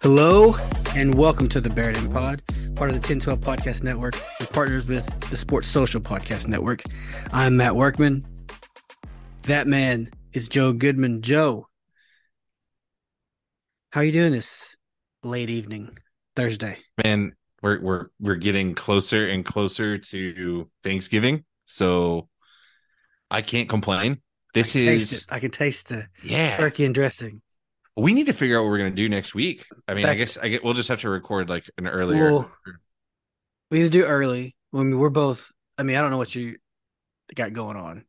Hello and welcome to the Barrett Pod, part of the 1012 Podcast Network and partners with the Sports Social Podcast Network. I'm Matt Workman. That man is Joe Goodman. Joe, how are you doing this late evening, Thursday? Man, we're we're we're getting closer and closer to Thanksgiving, so I can't complain. This I is. I can taste the yeah. turkey and dressing. We need to figure out what we're gonna do next week. I mean, I guess I get we'll just have to record like an earlier. Well, We either do early. I mean, we're both. I mean, I don't know what you got going on.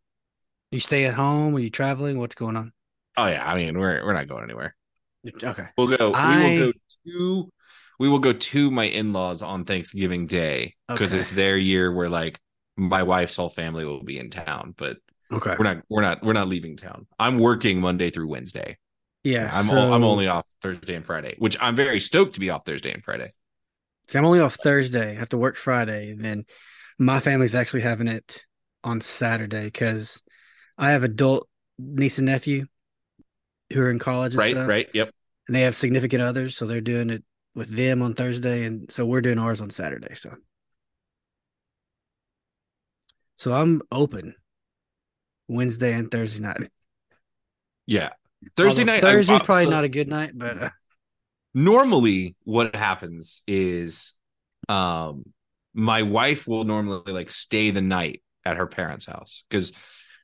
You stay at home? Are you traveling? What's going on? oh yeah, I mean we're we're not going anywhere. Okay. We'll go. I- We will go to. We will go to my in laws on Thanksgiving Day because Okay. it's their year where like my wife's whole family will be in town, but Okay. we're not we're not we're not leaving town. I'm working Monday through Wednesday. Yeah. I'm so, o- I'm only off Thursday and Friday, which I'm very stoked to be off Thursday and Friday. so I'm only off Thursday. I have to work Friday, and then my family's actually having it on Saturday because I have adult niece and nephew who are in college and Right, stuff, right, yep. and they have significant others, so they're doing it with them on Thursday, and so we're doing ours on Saturday. So, so I'm open Wednesday and Thursday night. Yeah. Thursday Although night. Thursday's probably so not a good night, but uh, normally what happens is um my wife will normally like stay the night at her parents' house because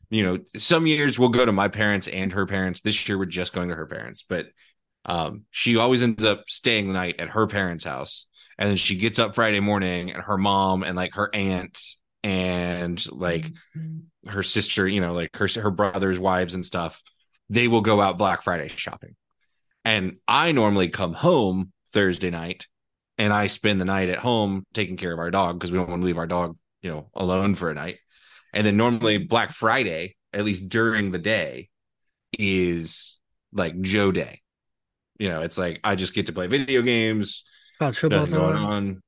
you know some years we'll go to my parents and her parents. This year we're just going to her parents, but um she always ends up staying the night at her parents' house. And then she gets up Friday morning and her mom and like her aunt and like her sister, you know, like her her brothers' wives and stuff, they will go out Black Friday shopping. And I normally come home Thursday night and I spend the night at home taking care of our dog because we don't want to leave our dog, you know, alone for a night. And then normally Black Friday, at least during the day, is like Joe Day. You know, it's like I just get to play video games, college football's nothing going on. on.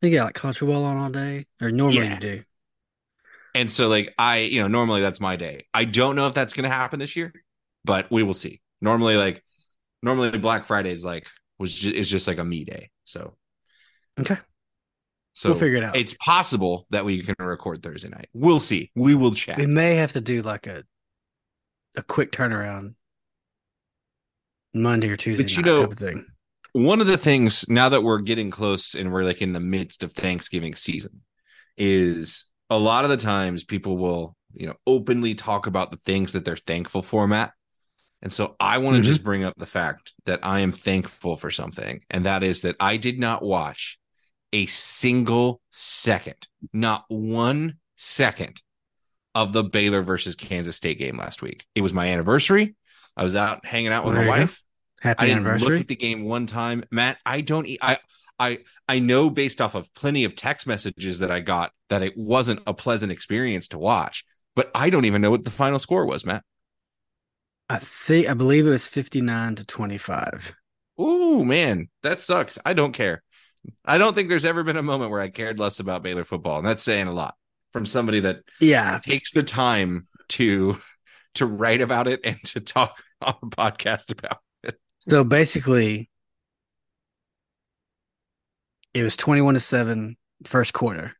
You got like football on all day, or normally Yeah. you do. And so like I, you know, normally that's my day. I don't know if that's going to happen this year, but we will see. Normally like normally Black Friday is like was ju- is just like a me day. So Okay. so We'll figure it out. It's possible that we can record Thursday night. We'll see. We will chat. We may have to do like a a quick turnaround Monday or Tuesday But you know- type of thing. One of the things now that we're getting close and we're like in the midst of Thanksgiving season is a lot of the times people will, you know, openly talk about the things that they're thankful for, Matt. And so I want to Mhm. just bring up the fact that I am thankful for something, and that is that I did not watch a single second, not one second of the Baylor versus Kansas State game last week. It was my anniversary. I was out hanging out with There my wife. Happy I didn't anniversary. look at the game one time, Matt. I don't. e- I I I know based off of plenty of text messages that I got that it wasn't a pleasant experience to watch. But I don't even know what the final score was, Matt. I think I believe it was fifty nine to twenty five. Ooh, man, that sucks. I don't care. I don't think there's ever been a moment where I cared less about Baylor football, and that's saying a lot from somebody that Yeah, takes the time to to write about it and to talk on a podcast about it. So basically, it was 21 to 7 first quarter.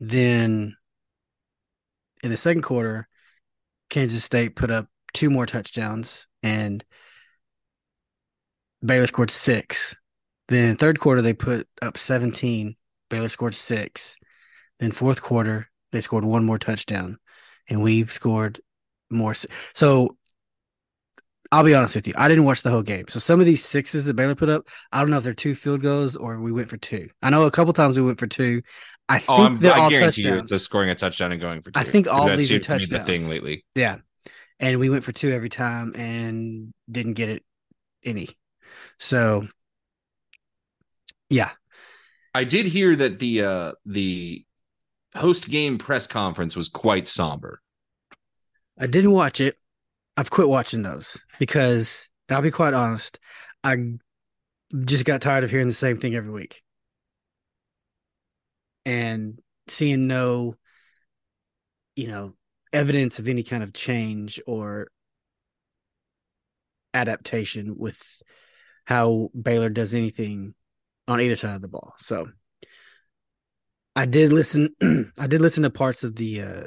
Then in the second quarter, Kansas State put up two more touchdowns and Baylor scored six. Then third quarter, they put up 17. Baylor scored six. Then fourth quarter, they scored one more touchdown and we scored more. So I'll be honest with you. I didn't watch the whole game. So some of these sixes that Baylor put up, I don't know if they're two field goals or we went for two. I know a couple times we went for two. I think Oh, they're I all guarantee you, touchdowns. it's a scoring a touchdown and going for two. I think all these are seems to be the thing lately. Yeah. And we went for two every time and didn't get it any. So yeah. I did hear that the uh the post game press conference was quite somber. I didn't watch it. I've quit watching those because I'll be quite honest. I just got tired of hearing the same thing every week. And seeing no, you know, evidence of any kind of change or adaptation with how Baylor does anything on either side of the ball. So I did listen I did listen to parts of the uh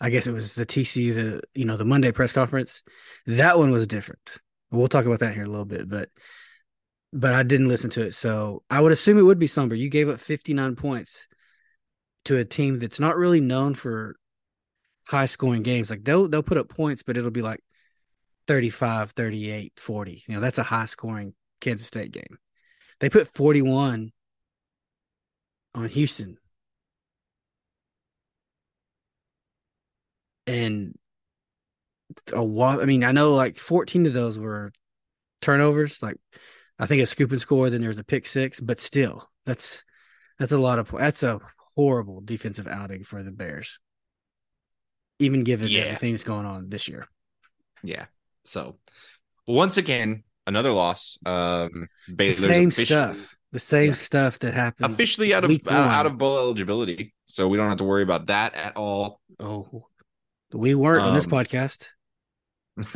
I guess it was the TCU the you know the Monday press conference. That one was different. We'll talk about that here in a little bit, but but I didn't listen to it. So I would assume it would be somber. You gave up 59 points to a team that's not really known for high scoring games. Like they'll they'll put up points, but it'll be like 35, 38, 40. You know, that's a high scoring Kansas State game. They put 41 on Houston. And a wa- I mean, I know like 14 of those were turnovers. Like I think a scoop and score, then there was a pick six, but still, that's that's a lot of that's a horrible defensive outing for the Bears. Even given Yeah. everything that's going on this year. Yeah. So once again, another loss. Um The Baylor's same officially- stuff. The same Yeah. stuff that happened. Officially out of out, out of bowl eligibility. So we don't have to worry about that at all. Oh, we weren't on this Um, podcast.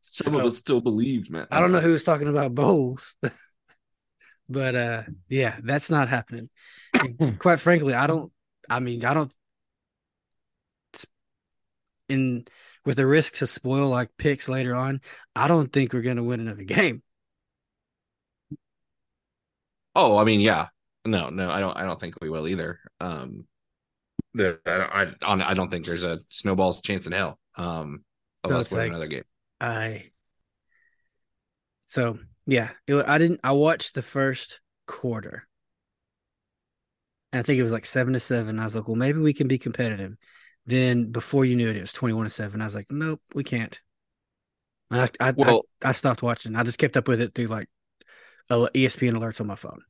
Some So- of us still believed, man. I don't know who was talking about bowls, but uh, yeah, that's not happening. Quite frankly, I don't. I mean, I don't. In with the risk to spoil like picks later on, I don't think we're going to win another game. Oh, I mean, yeah. No, no, I don't. I don't think we will either. Um, the I don't, I, I don't think there's a snowball's chance in hell. Um, of No, like- another game. I. So yeah, it, I didn't. I watched the first quarter. And I think it was like seven to seven. I was like, well, maybe we can be competitive. Then before you knew it, it was twenty-one to seven. I was like, nope, we can't. And I, I, Well- I, I stopped watching. I just kept up with it through like ESPN alerts on my phone.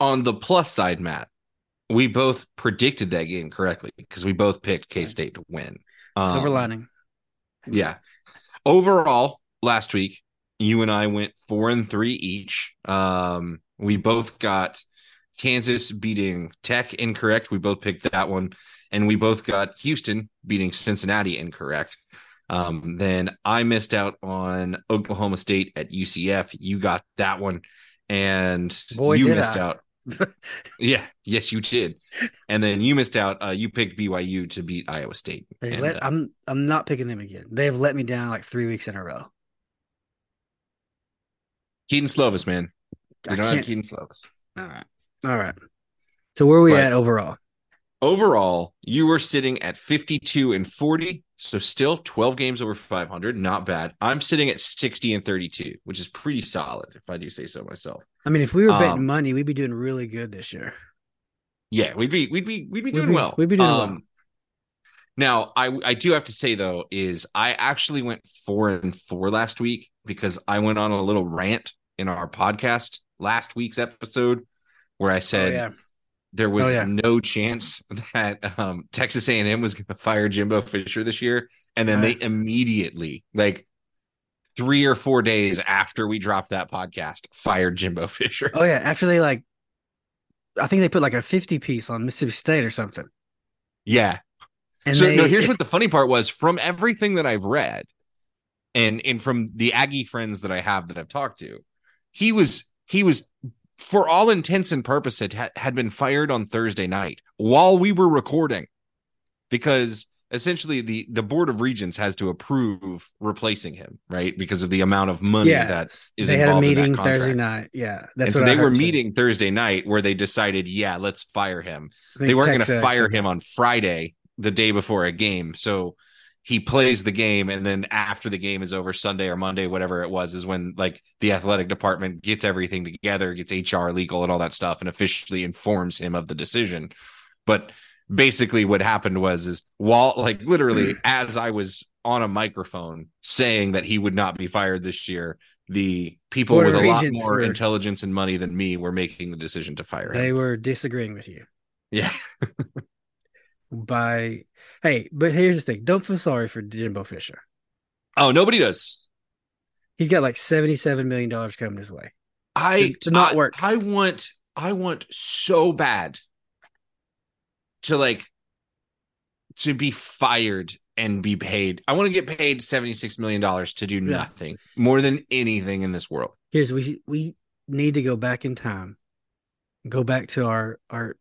On the plus side, Matt, we both predicted that game correctly because we both picked K State to win. Silver Um, lining. Yeah. Overall, last week, you and I went four and three each. Um, we both got Kansas beating Tech incorrect. We both picked that one. And we both got Houston beating Cincinnati incorrect. Um, then I missed out on Oklahoma State at UCF. You got that one. And Boy, you missed I. out. Yeah, yes, you did. And then you missed out. Uh, you picked BYU to beat Iowa State. And, let, uh, I'm I'm not picking them again. They have let me down like three weeks in a row. Kedon Slovis, man. I You don't have. Kedon Slovis. All right, all right. So where are we But- at overall? Overall, you were sitting at 52 and 40, so still 12 games over 500. Not bad. I'm sitting at 60 and 32, which is pretty solid, if I do say so myself. I mean, if we were betting Um, money, we'd be doing really good this year. Yeah, we'd be we'd be we'd be We'd doing be- well. we'd be doing Um, well. Now, I I do have to say though is I actually went four and four last week because I went on a little rant in our podcast last week's episode where I said oh yeah, there was Oh, yeah. no chance that um, Texas A&M was going to fire Jimbo Fisher this year, and then they Uh. immediately, like three or four days after we dropped that podcast, fired Jimbo Fisher. oh yeah. After they like, I think they put like a fifty piece on Mississippi State or something. Yeah, And so they, no, here's what the funny part was from everything that I've read, and and from the Aggie friends that I have that I've talked to, he was he was for all intents and purposes had, had been fired on Thursday night while we were recording, because essentially the the board of regents has to approve replacing him, right? Because of the amount of money yeah, that is they had a involved in that meeting. Thursday night. Yeah, and that's so what they were too. meeting Thursday night where they decided, yeah, let's fire him they weren't going to fire him on Friday, the day before a game. So he plays the game, and then after the game is over, Sunday or Monday, whatever it was, is when like the athletic department gets everything together, gets HR, legal, and all that stuff, and officially informs him of the decision. But basically, what happened was is while like literally as I was on a microphone saying that he would not be fired this year. The people Board with a lot more were- intelligence and money than me were making the decision to fire him. They were disagreeing with you yeah. by hey, but here's the thing: don't feel sorry for Jimbo Fisher. Oh, nobody does. He's got like seventy-seven million dollars coming his way. I to not I- work. I want I want so bad to like to be fired and be paid. I want to get paid 76 million dollars to do nothing more than anything in this world. Here's we we need to go back in time, go back to our our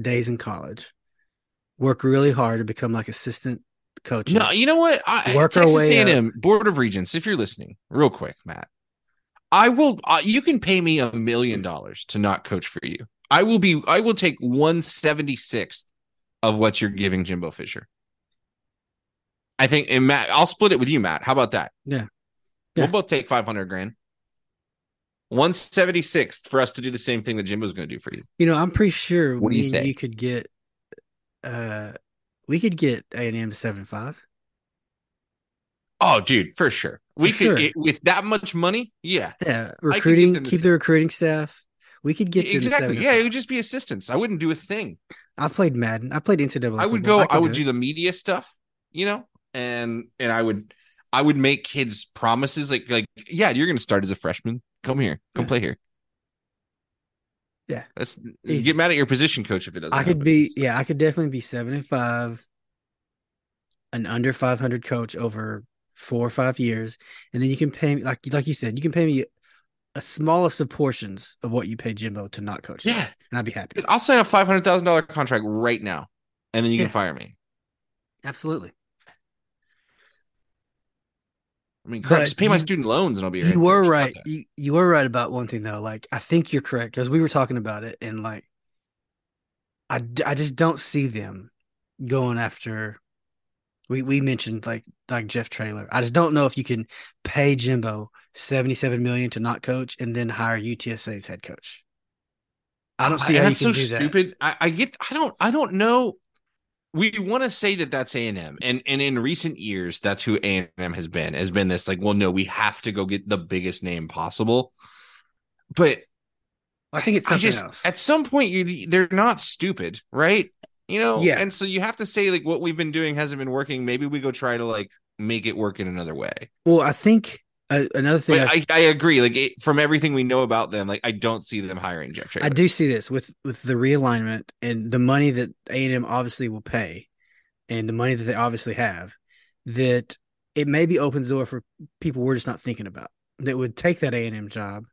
days in college, work really hard to become like assistant coaches. No, you know what? I, Work our way A&M Board of Regents, if you're listening, real quick, Matt, I will. Uh, you can pay me a million dollars to not coach for you. I will be. I will take one seventy sixth of what you're giving Jimbo Fisher. I think, and Matt, I'll split it with you, Matt. How about that? Yeah. We'll both take five hundred grand. One seventy sixth for us to do the same thing that Jimbo's going to do for you. You know, I'm pretty sure What do you say? you could get uh we could get A and M to seven five. Oh, dude, for sure. We For could sure. it- with that much money. Yeah, Yeah. Recruiting keep the recruiting staff. We could get exactly. Yeah, it would just be assistants. I wouldn't do a thing. I played Madden. I played NCAA. I would football. go. I, could would it. do the media stuff, you know, and and I would I would make kids promises like like yeah, you're going to start as a freshman. Come here, come Yeah. play here. Yeah. That's Easy. get mad at your position coach if it doesn't. I could happen. be yeah, I could definitely be seven and five, an under five hundred coach over four or five years, and then you can pay me like like you said, you can pay me a smallest of portions of what you pay Jimbo to not coach. Yeah, and I'd be happy. I'll sign a five hundred thousand dollar contract right now, and then you Yeah. can fire me. Absolutely. I mean, But just pay my student loans, and I'll be. You were right. You you were right about one thing though. Like I think you're correct because we were talking about it, and like I I just don't see them going after. We we mentioned like like Jeff Traylor. I just don't know if you can pay Jimbo seventy seven million to not coach and then hire UTSA's head coach. I don't see And how you can so do that. stupid. I, I get. I don't. I don't know. We want to say that that's A and M, and and in recent years, that's who A and M has been. Has been this like, well, no, we have to go get the biggest name possible. But I think it's I something just else. at some point, you they're not stupid, right? You know. Yeah. And so you have to say like what we've been doing hasn't been working. Maybe we go try to like make it work in another way. well, I think uh, another thing I, I, I agree. Like it, from everything we know about them, like I don't see them hiring Jeff Traylor. I do see this with with the realignment and the money that A and M obviously will pay, and the money that they obviously have, that it maybe opens the door for people we're just not thinking about that would take that A and M job.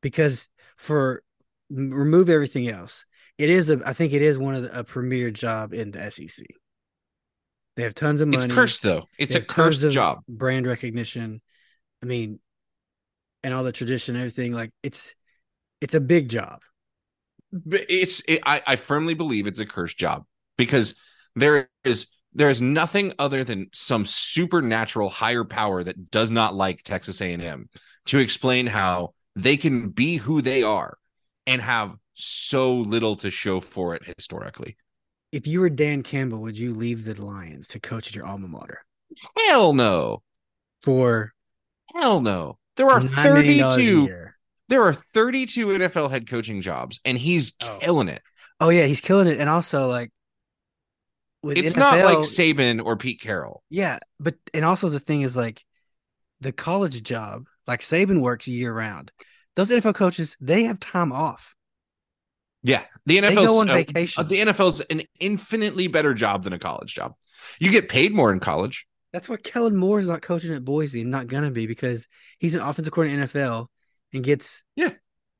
Because for remove everything else, it is a I think it is one of the, a premier job in the SEC. They have tons of money. It's cursed though. It's a cursed job. brand recognition. I mean, and all the tradition, and everything. Like it's it's a big job. But it's it, I, I firmly believe it's a cursed job because there is there is nothing other than some supernatural higher power that does not like Texas A&M to explain how they can be who they are and have so little to show for it historically. If you were Dan Campbell, would you leave the Lions to coach at your alma mater Hell no. for Hell no. There are $9 million a 32 there are 32 NFL head coaching jobs and he's Oh. killing it. Oh yeah, he's killing it, and also like with It's NFL, not like Saban or Pete Carroll. yeah, but and also the thing is like the college job, like Saban works year round. Those NFL coaches, they have time off. Yeah, the NFL go on uh, vacations. the NFL's an infinitely better job than a college job. You get paid more in college. That's why Kellen Moore is not coaching at Boise and not gonna be because he's an offensive coordinator in NFL and gets Yeah.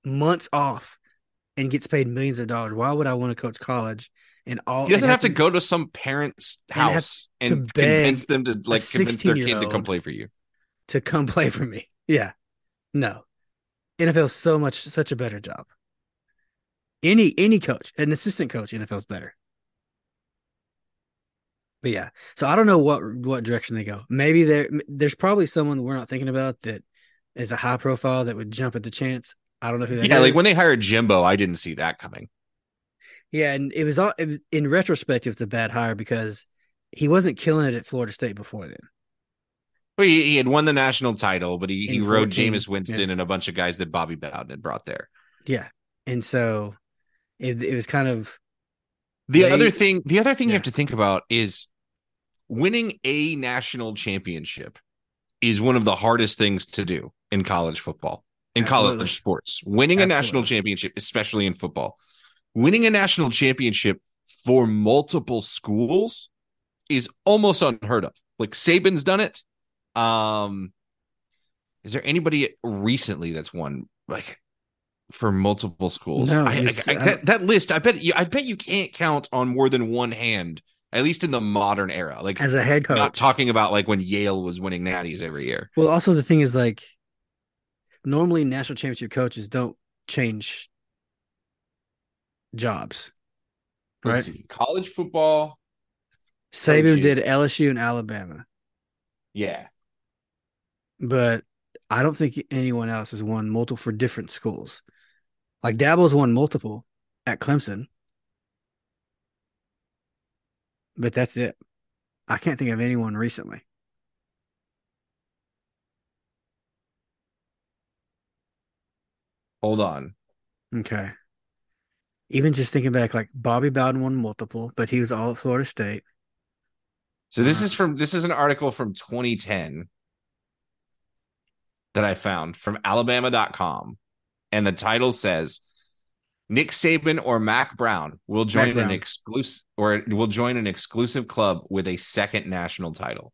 months off and gets paid millions of dollars. Why would I want to coach college and all? He doesn't and have to go to some parent's house and, to convince them to like convince their kid to come play for you. to come play for me. Yeah, no, NFL's so much such a better job. Any any coach, an assistant coach, NFL's better. But yeah, so I don't know what what direction they go. Maybe there there's probably someone we're not thinking about that is a high profile that would jump at the chance. I don't know who that is. Yeah, like when they hired Jimbo, I didn't see that coming. Yeah, and it was all it was- in retrospect, it's a bad hire because he wasn't killing it at Florida State before then. Well, he, he had won the national title, but he, he rode Jameis Winston and a bunch of guys that Bobby Bowden had brought there. Yeah, and so it it was kind of The They- other thing, the other thing you have to think about is winning a national championship is one of the hardest things to do in college football, in Absolutely. college sports. Winning a national championship, especially in football, winning a national championship for multiple schools is almost unheard of. Like Saban's done it. Um, is there anybody recently that's won like for multiple schools? No, I, I, I- I that, that list, I bet you, I bet you can't count on more than one hand, at least in the modern era. Like as a head coach. not talking about like when Yale was winning natties every year. Well, also the thing is like normally national championship coaches don't change jobs. Let's Right. see. College football. Saban did LSU and Alabama, Yeah. but I don't think anyone else has won multiple for different schools. Like Dabo's won multiple at Clemson, but that's it. I can't think of anyone recently. Hold on. Okay. Even just thinking back, like Bobby Bowden won multiple, but he was all at Florida State. So this Wow. is from this is an article from 2010 that I found from alabama.com and the title says Nick Saban or Mack Brown will join an exclusive or will join an exclusive club with a second national title.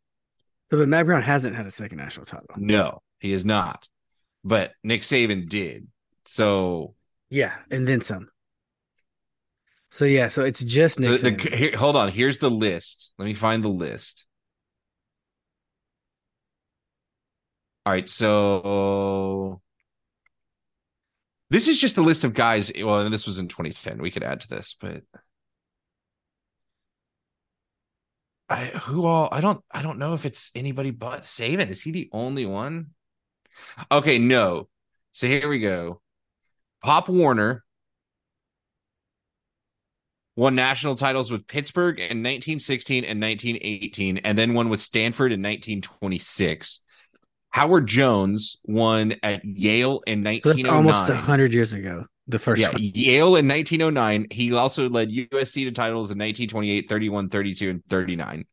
So, but Mack Brown hasn't had a second national title. No, he is not. But Nick Saban did. So Yeah, and then some. So yeah, so it's just the, Nick. the, Saban. here, hold on, here's the list. Let me find the list. All right, so this is just a list of guys. Well, and this was in 2010. We could add to this, but I who all I don't I don't know if it's anybody but Saban. Is he the only one? Okay, no. So here we go. Pop Warner won national titles with Pittsburgh in 1916 and 1918, and then one with Stanford in 1926. Howard Jones won at Yale in So that's 1909. almost hundred years ago. The first yeah, one. Yale in 1909. He also led USC to titles in 1928, 31, 32, and 39.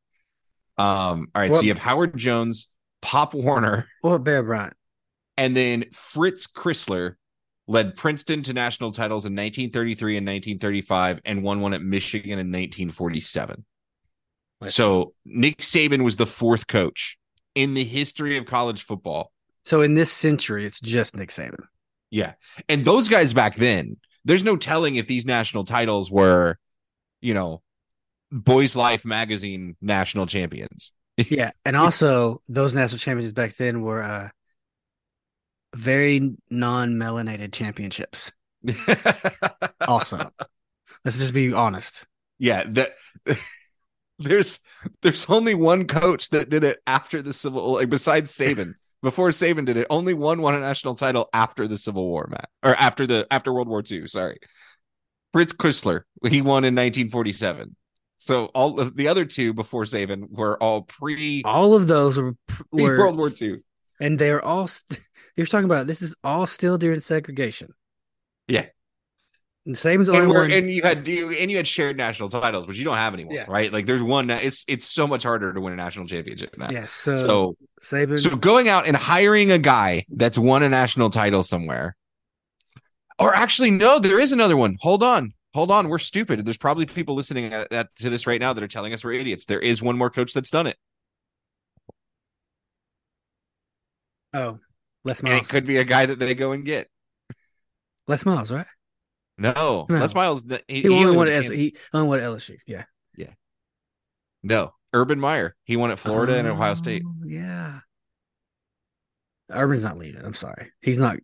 Um, all right, What- so you have Howard Jones, Pop Warner, about Bear Bryant? and then Fritz Crisler led Princeton to national titles in 1933 and 1935 and won one at Michigan in 1947. So Nick Saban was the fourth coach in the history of college football. So in this century, it's just Nick Saban. Yeah. And those guys back then, there's no telling if these national titles were, you know, Boys Life magazine national champions. Yeah, and also those national championships back then were uh, very non-melanated championships. Also, let's just be honest. yeah, that there's there's only one coach that did it after the civil like besides Saban. Before Saban did it, only one won a national title after the Civil War, Matt, or after the after World War II. Sorry, Fritz Crisler. He won in 1947. So all of the other two before Saban were all pre All of those were, were World War II. and they're all. St- you're talking about this is all still during segregation. Yeah. And Saban's the only And, and you had and you had shared national titles, which you don't have anymore, Yeah. right? Like there's one. It's it's so much harder to win a national championship now. yeah, so, So Saban. so going out and hiring a guy that's won a national title somewhere. Or actually, no, there is another one. Hold on. Hold on. We're stupid. There's probably people listening at, at, to this right now that are telling us we're idiots. There is one more coach that's done it. Oh, Les And it Miles. could be a guy that they go and get. Les Miles, right? No, No. Les Miles. He, He, only went won at Kansas. he only won at LSU. Yeah. Yeah. No, Urban Meyer. He won at Florida and Ohio State. Oh, Yeah. Urban's not leaving. I'm sorry. He's not.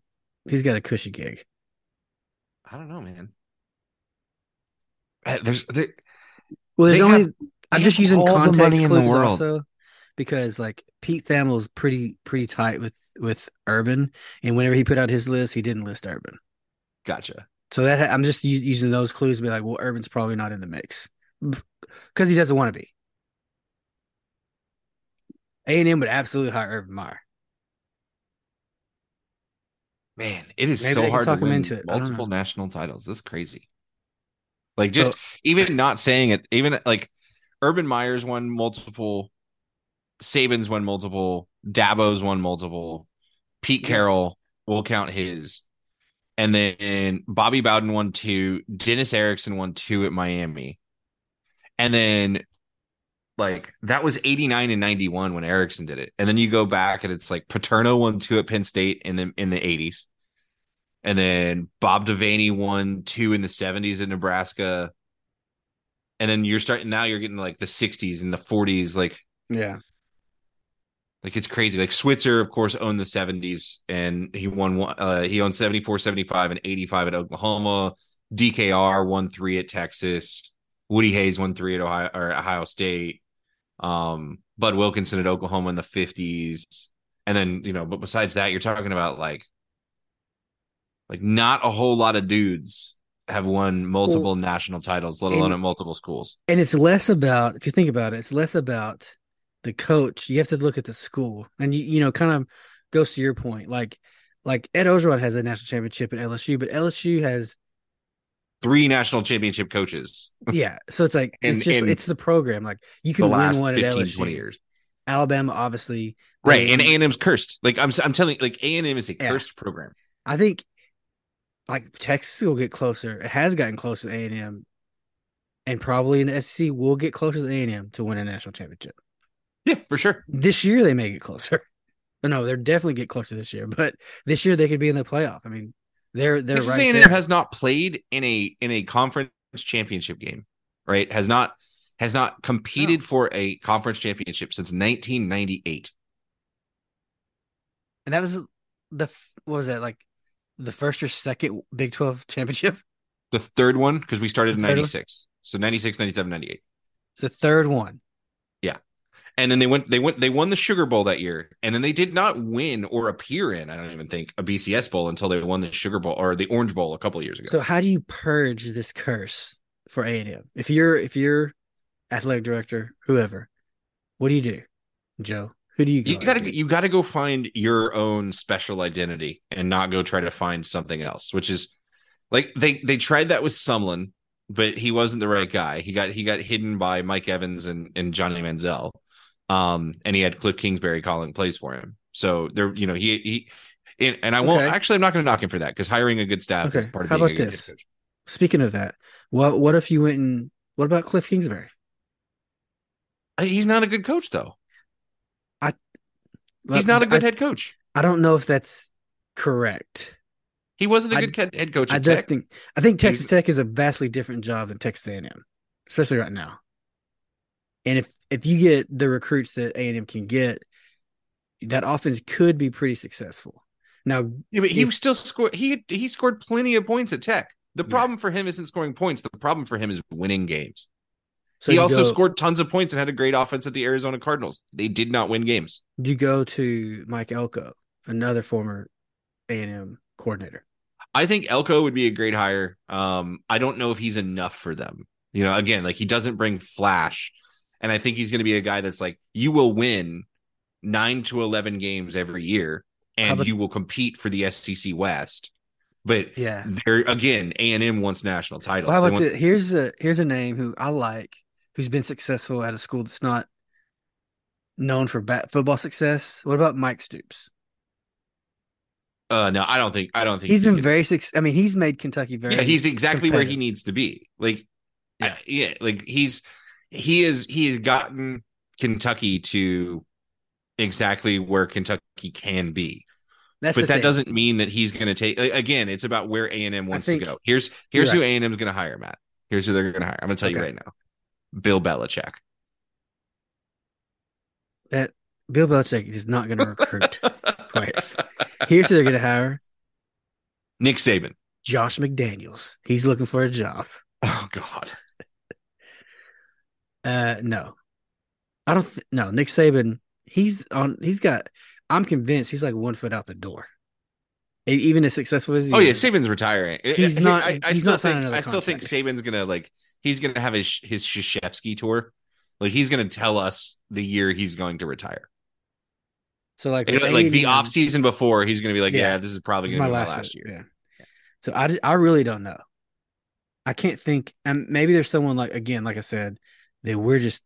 He's got a cushy gig. I don't know, man. Uh, There's there, Well, there's only. have- I'm just using all the context money in the clues world. also because like Pete Thamel's pretty pretty tight with with Urban, and whenever he put out his list, he didn't list Urban. gotcha. So that I'm just using those clues to be like, well, Urban's probably not in the mix because he doesn't want to be. A and M would absolutely hire Urban Meyer. Man, it is Maybe so hard to talk him win into it. Multiple national titles. That's crazy. Like just So- even not saying it, even like Urban Meyer's won multiple, Saban's won multiple, Dabo's won multiple, Pete. Carroll will count his, and then Bobby Bowden won two, Dennis Erickson won two at Miami, and then like that was 89 and 91 when Erickson did it. And then you go back and it's like Paterno won two at Penn State in the in the 80s. And then Bob Devaney won two in the 70s in Nebraska. And then you're starting now you're getting like the 60s and the 40s like Yeah, like it's crazy. Like Switzer of course owned the 70s and he won one uh he owned 74 75 and 85 at Oklahoma. DKR won 3 at Texas. Woody Hayes won 3 at Ohio or Ohio State. Um Bud Wilkinson at Oklahoma in the 50s. And then, you know, but besides that you're talking about like like not a whole lot of dudes have won multiple Well, national titles, let alone and- at multiple schools. and it's less about if you think about it, it's less about the coach. You have to look at the school, and you you know kind of goes to your point. Like like Ed Orgeron has a national championship at LSU, but LSU has Three national championship coaches yeah. So it's like In- it's just it's the program. Like you can win one at 15, LSU. 20 years. Alabama, obviously, Right, and A and M's cursed. Like I'm, I'm telling, you, like A and M is a Yeah. cursed program. I think like Texas will get closer. It has gotten closer to A and M, and probably in the SEC will get closer to A and M to win a national championship. Yeah, for sure. This year they may get closer. But no, they're definitely get closer this year. But this year they could be in the playoff. I mean, they're they're Texas right A and there. Has not played in a in a conference championship game. Right, has not has not competed for a conference championship since 1998. and that was the what was that like the first or second Big Twelve championship? The third one because we started in The one? 96. So 96, 97, 98. It's the third one. And then they went they went they won the Sugar Bowl that year. And then they did not win or appear in, I don't even think, a BCS bowl until they won the Sugar Bowl or the Orange Bowl a couple of years ago. So how do you purge this curse for A and M? If you're if you're athletic director, whoever, what do you do, Joe? Who do you go? you gotta after? you gotta go find your own special identity and not go try to find something else which is like they they tried that with Sumlin but he wasn't the right guy he got he got hidden by Mike Evans and and Johnny Manziel um and he had Cliff Kingsbury calling plays for him so there you know he he and, and I won't Okay. actually I'm not going to knock him for that because hiring a good staff is part of how being about a good this? coach. Speaking of that, what what if you went and what about Cliff Kingsbury? He's not a good coach though. He's But not a good I, head coach. I don't know if that's correct. He wasn't a I- good head- coach I Tech. think I think Texas He's- Tech is a vastly different job than Texas A&M, especially right now. And if if you get the recruits that A&M can get, that offense could be pretty successful. Now, Yeah, but he If- still scored. He he scored plenty of points at Tech. The Yeah. problem for him isn't scoring points. The problem for him is winning games. so he also go- scored tons of points and had a great offense at the Arizona Cardinals. They did not win games. Do you go to Mike Elko, another former A&M coordinator. I think Elko would be a great hire. Um, I don't know if he's enough for them. You know, again, like he doesn't bring flash, and I think he's going to be a guy that's like you will win nine to eleven games every year, and about- you will compete for the SEC West. But Yeah. there again, A and M wants national titles. Well, how They about want- the, here's a here's a name who I like, who's been successful at a school that's not known for bat, football success. What about Mike Stoops? Uh, no, I don't think. I don't think He's he been very successful. I mean, he's made Kentucky very. Yeah, he's exactly where he needs to be. Like, Yeah. yeah, yeah, like he's he is he has gotten Kentucky to exactly where Kentucky can be. That's but that thing. doesn't mean that he's going to take. Again, it's about where A and M wants to go. Here's here's who right. A and M is going to hire, Matt. Here's who they're going to hire. I'm going to tell you right now. Bill Belichick. that Bill Belichick is not going to recruit players. Here's who they're going to hire: Nick Saban. Josh McDaniels. He's looking for a job. Oh God. Uh, no, I don't. Th- no, Nick Saban. He's on. He's got. I'm convinced he's like one foot out the door. Even as successful as he Oh yeah, is. Saban's retiring. He's I- not- I, I he's still not think. I still think. Saban's gonna like. He's gonna have his his Krzyzewski tour. Like he's gonna tell us the year he's going to retire. So like, And, like the A&M off season before, he's gonna be like, Yeah. yeah, this is probably This gonna my be last, my last year. Yeah. So I, I really don't know. I can't think, and maybe there's someone like again, like I said, that we're just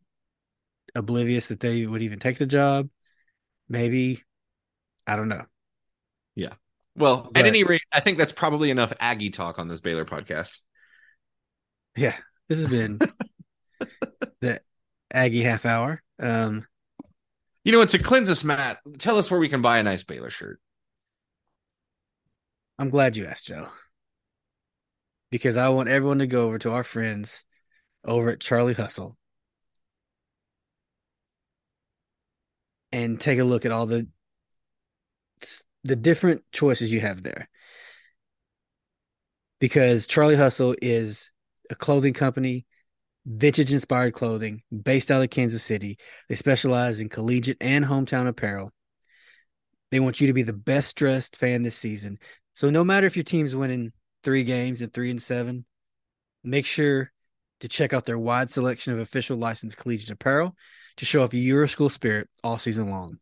oblivious that they would even take the job. Maybe I don't know. Yeah. Well, But- at any rate, I think that's probably enough Aggie talk on this Baylor podcast. Yeah, this has been the Aggie half hour. Um, You know what? To cleanse us, Matt, tell us where we can buy a nice Baylor shirt. I'm glad you asked, Joe, because I want everyone to go over to our friends over at Charlie Hustle and take a look at all the the different choices you have there. Because Charlie Hustle is a clothing company, vintage inspired clothing based out of Kansas City. They specialize in collegiate and hometown apparel. They want you to be the best dressed fan this season. So no matter if your team's winning three games at three and seven, make sure to check out their wide selection of official licensed collegiate apparel to show off your school spirit all season long.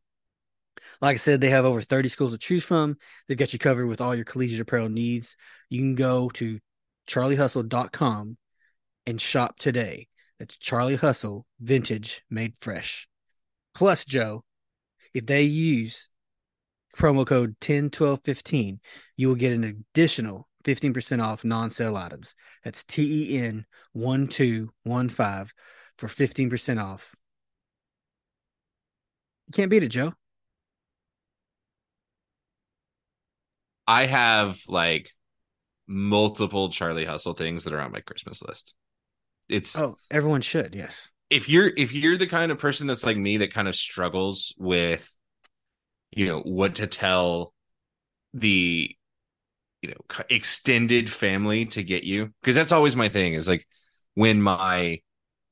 Like I said, they have over 30 schools to choose from. They've got you covered with all your collegiate apparel needs. You can go to charliehustle.com and shop today. That's Charlie Hustle Vintage Made Fresh. Plus, Joe, if they use promo code 101215, you will get an additional 15% off non-sale items. That's T E N 1215 for 15% off. You can't beat it, Joe. I have like multiple Charlie Hustle things that are on my Christmas list. It's Oh, everyone should, yes. if you're if you're the kind of person that's like me that kind of struggles with you know what to tell the you know extended family to get you because that's always my thing is like when my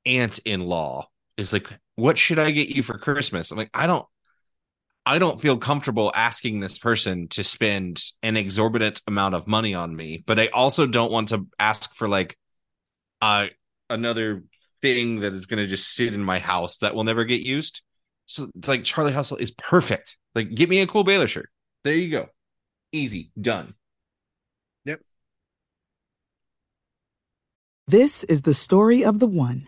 aunt-in-law is like what should i get you for christmas? I'm like i don't i don't feel comfortable asking this person to spend an exorbitant amount of money on me but i also don't want to ask for like uh another thing that is going to just sit in my house that will never get used. So like charlie hustle is perfect. Like get me a cool baylor shirt. There you go. Easy. Done. Yep. This is the story of the one.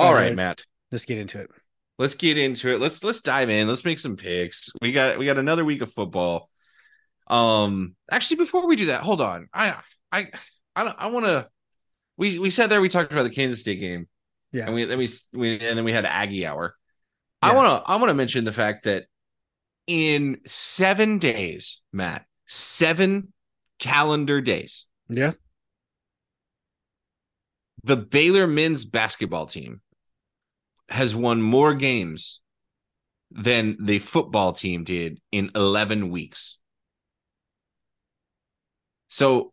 All Right, matt. Let's get into it. let's get into it. Let's let's dive in. Let's make some picks. We got we got another week of football. Um actually before we do that hold on. I i i, don't- I want to we we sat there we talked about the kansas state game. Yeah. and we then we, we and then we had aggie hour. I want to i want to mention the fact that in seven days matt seven calendar days. Yeah. the baylor men's basketball team has won more games than the football team did in 11 weeks. So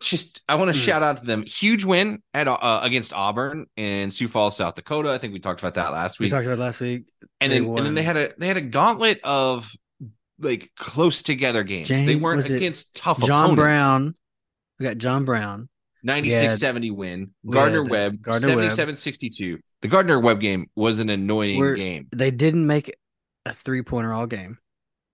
just I want to Hmm. shout out to them. Huge win at uh, against Auburn in Sioux Falls, South Dakota. I think we talked about that last We week. talked about it last week. and they then and then they had a they had a gauntlet of like close together games. James- they weren't against tough John opponents. Brown. We got John Brown. 96 70 win. Gardner had Webb, Gardner Webb. 77 62. The Gardner Webb game was an annoying We're- game. They didn't make a three pointer all game.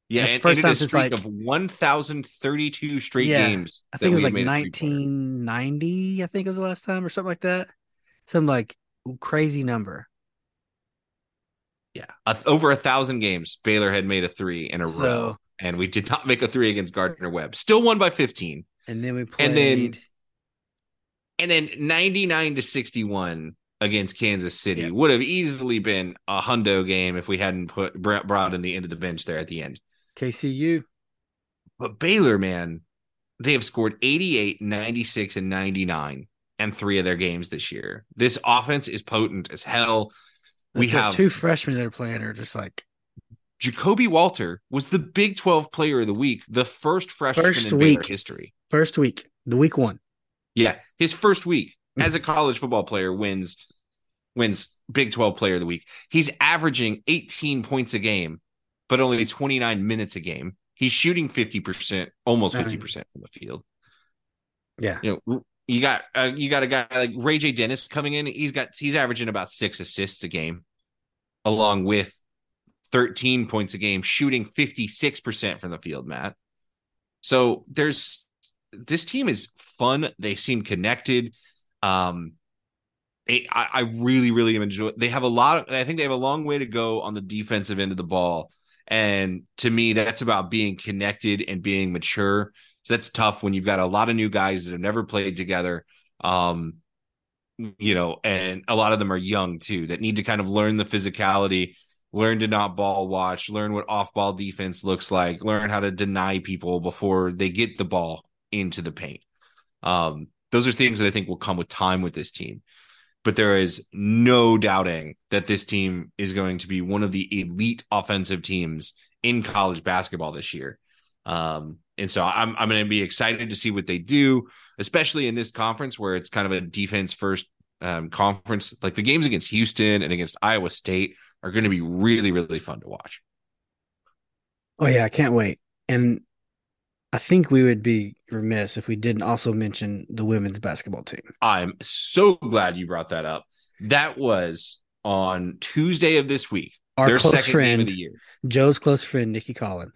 Yeah, the first time since, streak like- of 1,032 straight Yeah, games. I think it was like had made a three-pointer. 1990. I think it was the last time, or something like that. Some like crazy number. Yeah, over a thousand games. Baylor had made a three in a row, and we did not make a three against Gardner Webb. Still won by 15. and then we played. And then- and then 99 to 61 against Kansas City Yeah. would have easily been a hundo game if we hadn't put brought in the end of the bench there at the end. KCU. But Baylor, man, they have scored 88, 96, and 99 and three of their games this year. This offense is potent as hell. We have two freshmen that are playing are just like Ja'Kobe Walter was the Big 12 player of the week, the first freshman First in week. Baylor history. first week, the week one. Yeah, his first week as a college football player wins wins Big 12 player of the week. He's averaging 18 points a game, but only 29 minutes a game. He's shooting 50%, almost 50% from the field. Yeah. You know, you got uh, you got a guy like Ray J Dennis coming in. He's got he's averaging about 6 assists a game along with 13 points a game, shooting 56% from the field, Matt. So there's this team is fun. They seem connected. Um, it, I, I really, really am enjoy. They have a lot of. I think they have a long way to go on the defensive end of the ball, and to me, that's about being connected and being mature. So that's tough when you've got a lot of new guys that have never played together. Um, you know, and a lot of them are young too that need to kind of learn the physicality, learn to not ball watch, learn what off ball defense looks like, learn how to deny people before they get the ball into the paint. Um, those are things that I think will come with time with this team. But there is no doubting that this team is going to be one of the elite offensive teams in college basketball this year. Um, and so I'm I'm going to be excited to see what they do, especially in this conference where it's kind of a defense first um, conference. Like the games against Houston and against Iowa State are going to be really really fun to watch. Oh yeah, I can't wait. And I think we would be remiss if we didn't also mention the women's basketball team. I'm so glad you brought that up. That was on Tuesday of this week. Our their close second friend, game of the year. Joe's close friend, Nicki Collen.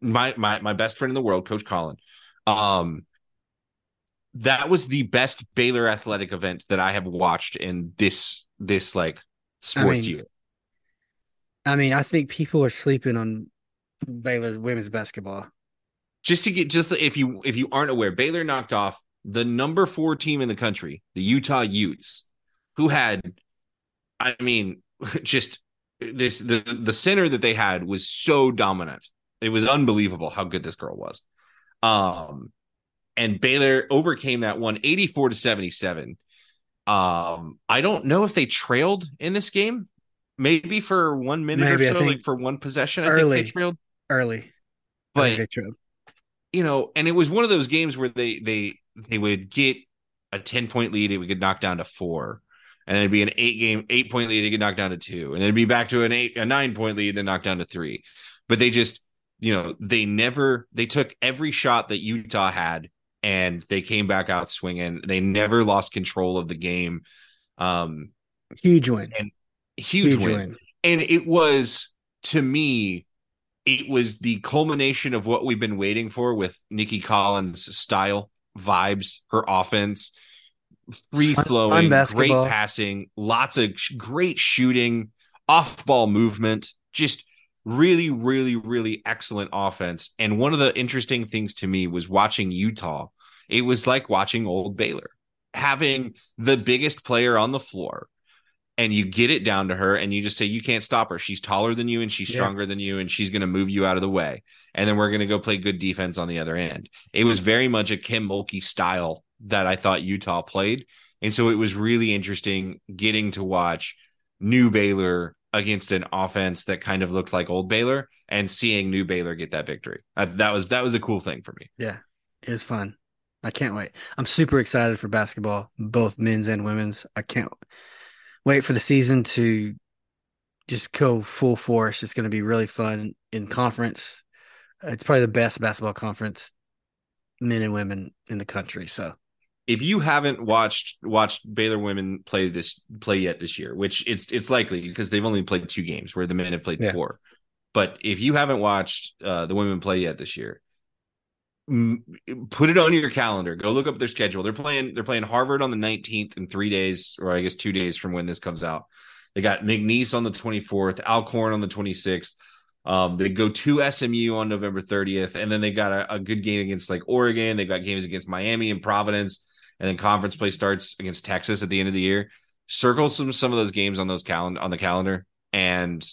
my my my best friend in the world, Coach Collen. Um, that was the best Baylor athletic event that I have watched in this this like sports mean, year. I mean, I think people are sleeping on Baylor women's basketball. Just to get just if you if you aren't aware, Baylor knocked off the number four team in the country, the Utah Utes, who had, I mean, just this the the center that they had was so dominant. It was unbelievable how good this girl was. Um, and Baylor overcame that one 84 to 77. Um, I don't know if they trailed in this game, maybe for one minute Maybe, or so, like for one possession. I early. think they trailed, Early. But they tried. You know, and it was one of those games where they they they would get a 10 point lead, it would get knocked down to four. And it'd be an eight game, eight point lead, it get knocked down to two. And it'd be back to an eight, a nine point lead, then knocked down to three. But they just, you know, they never they took every shot that Utah had and they came back out swinging. They never lost control of the game. Um, Huge win. huge, Huge win. win. And it was to me, it was the culmination of what we've been waiting for with Nicki Collen's style, vibes, her offense, free flowing, great passing, lots of sh- great shooting, off ball movement, just really, really, really excellent offense. And one of the interesting things to me was watching Utah. It was like watching old Baylor, having the biggest player on the floor. And you get it down to her, and you just say, You can't stop her. She's taller than you, and she's Yeah. stronger than you, and she's going to move you out of the way. And then we're going to go play good defense on the other end. It was very much a Kim Mulkey style that I thought Utah played. And so it was really interesting getting to watch new Baylor against an offense that kind of looked like old Baylor and seeing new Baylor get that victory. Uh, that was that was a cool thing for me. Yeah, it was fun. I can't wait. I'm super excited for basketball, both men's and women's. I can't wait for the season to just go full force. It's going to be really fun in conference. It's probably the best basketball conference, men and women in the country. So if you haven't watched watched Baylor women play this play yet this year, which it's it's likely because they've only played two games where the men have played Yeah. four. But if you haven't watched uh, the women play yet this year, put it on your calendar. Go look up their schedule. They're playing they're playing Harvard on the 19th in 3 days or I guess 2 days from when this comes out. They got McNeese on the 24th, Alcorn on the 26th. Um, they go to SMU on November 30th, and then they got a, a good game against like Oregon. They got games against Miami and Providence, and then conference play starts against Texas at the end of the year. Circle some some of those games on those calendar on the calendar and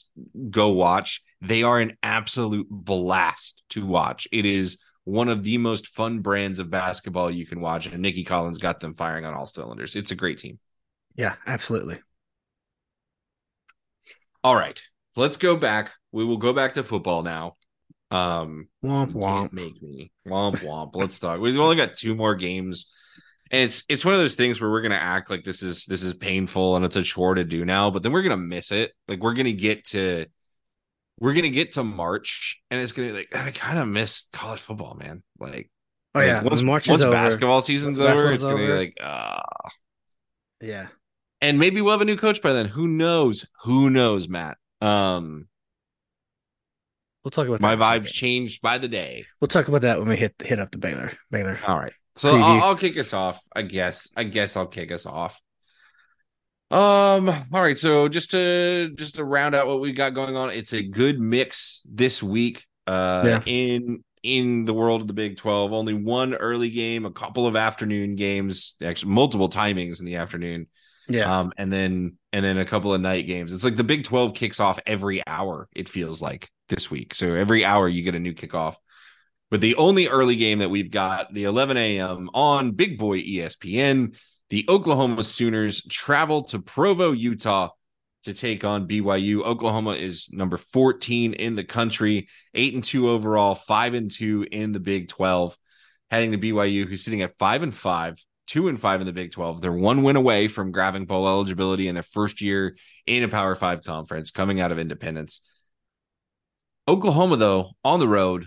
go watch. They are an absolute blast to watch. It is one of the most fun brands of basketball you can watch, and Nicki Collen's got them firing on all cylinders. It's a great team. yeah, absolutely. All right, let's go back. We will go back to football now. Um, Womp womp. make me womp womp. Let's talk. We've only got two more games, and it's it's one of those things where we're gonna act like this is this is painful and it's a chore to do now, but then we're gonna miss it. Like we're gonna get to we're gonna get to March, and it's gonna be like I kind of miss college football, man. Like Oh like, yeah, once, March once is over. basketball season's over, it's gonna be like ah. Yeah, and maybe we'll have a new coach by then. Who knows? Who knows, Matt? Um, we'll talk about my vibes changed by the day. We'll talk about that when we hit hit up the Baylor. Baylor. All right. So I'll, I'll kick us off. I guess. I guess I'll kick us off. Um. All right. So just to just to round out what we got going on, it's a good mix this week. Uh, Yeah. in in the world of the Big Twelve, only one early game, a couple of afternoon games, actually multiple timings in the afternoon. Yeah, Um, and then and then a couple of night games. It's like the Big 12 kicks off every hour, it feels like this week. So every hour you get a new kickoff. But the only early game that we've got, the 11 a.m. on Big Boy ESPN, the Oklahoma Sooners travel to Provo, Utah to take on BYU. Oklahoma is number 14 in the country, 8 and 2 overall, 5 and 2 in the Big 12. Heading to BYU, who's sitting at 5 and 5, 2 and 5 in the Big 12. They're one win away from grabbing bowl eligibility in their first year in a Power 5 conference coming out of independence. Oklahoma, though, on the road,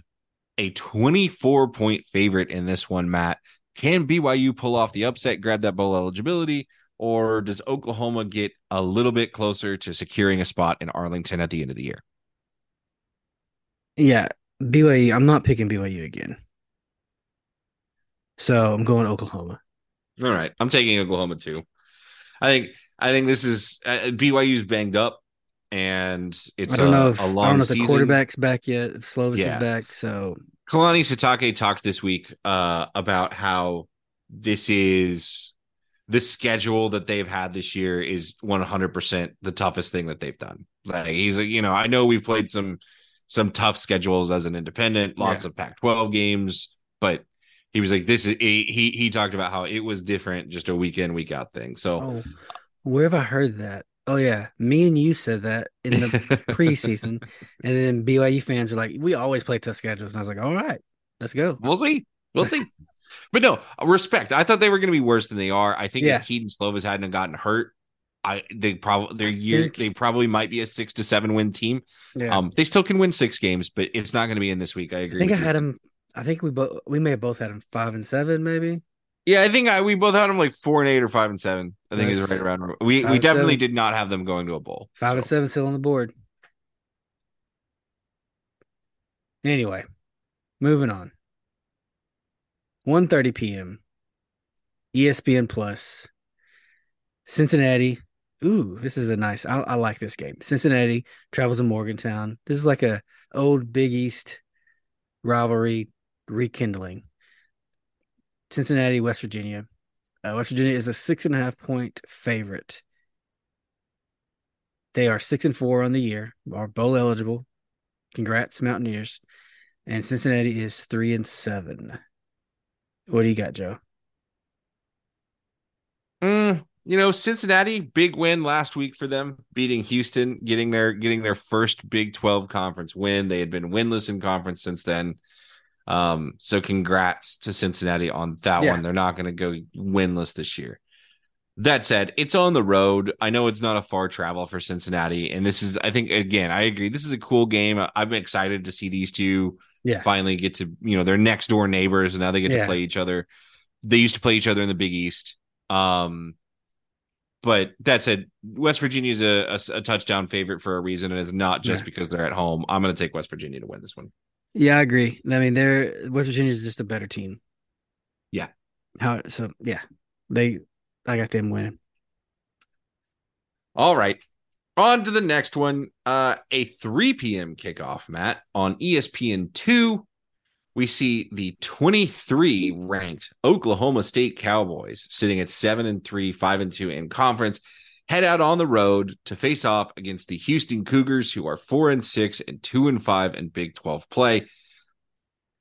a 24 point favorite in this one, Matt. Can BYU pull off the upset, grab that bowl eligibility, or does Oklahoma get a little bit closer to securing a spot in Arlington at the end of the year? yeah. BYU. I'm not picking BYU again. So I'm going Oklahoma. All right, I'm taking Oklahoma too. I think I think this is uh, BYU's banged up, and it's I don't a, know if I don't know if the season. quarterback's back yet. If Slovis Yeah. is back, so Kalani Sitake talked this week uh, about how this is the schedule that they've had this year is 100% the toughest thing that they've done. Like he's like, you know, I know we've played some some tough schedules as an independent, lots of Pac-12 games, but he was like, this is he he talked about how it was different, just a week in, week out thing. So oh, where have I heard that? Oh yeah, me and you said that in the preseason, and then BYU fans are like, "We always play tough schedules," and I was like, "All right, let's go." We'll see. We'll see. but no, respect. I thought they were going to be worse than they are. I think Yeah. if Kedon Slovis hadn't gotten hurt, I they probably their year they probably might be a six to seven win team. Yeah, Um, they still can win six games, but it's not going to be in this week. I agree. I think I had him. I think we both we may have both had them five and seven, maybe. Yeah, I think I, we both had them like four and eight or five and seven. I So think is that's right around. We we definitely seven. did not have them going to a bowl. Five and seven still on the board. Anyway, moving on. 1.30 p.m. ESPN Plus. Cincinnati. Ooh, this is a nice. I, I like this game. Cincinnati travels to Morgantown. This is like a old Big East rivalry rekindling. Cincinnati, West Virginia. Uh, West Virginia is a six and a half point favorite. They are six and four on the year, are bowl eligible. Congrats, Mountaineers. And Cincinnati is three and seven. What do you got, Joe? Mm, you know, Cincinnati, big win last week for them, beating Houston, getting their getting their first Big 12 conference win. They had been winless in conference since then. Um, so congrats to Cincinnati on that Yeah. one. They're not going to go winless this year. That said, it's on the road. I know it's not a far travel for Cincinnati, and this is, I think, again, I agree. This is a cool game. I'm excited to see these two Yeah. finally get to you know they're next door neighbors and now they get Yeah. to play each other. They used to play each other in the Big East. Um, but that said, West Virginia is a, a, a touchdown favorite for a reason, and it's not just Yeah. because they're at home. I'm going to take West Virginia to win this one. Yeah, I agree. I mean, they're West Virginia is just a better team. Yeah. How so? Yeah, they. I got them winning. All right. On to the next one. Uh, a 3 p.m. kickoff, Matt, on E ESPN 2. We see the 23 ranked Oklahoma State Cowboys sitting at 7 and 3, 5 and 2 in conference, head out on the road to face off against the Houston Cougars, who are 4 and 6 and 2 and 5 in Big 12 play.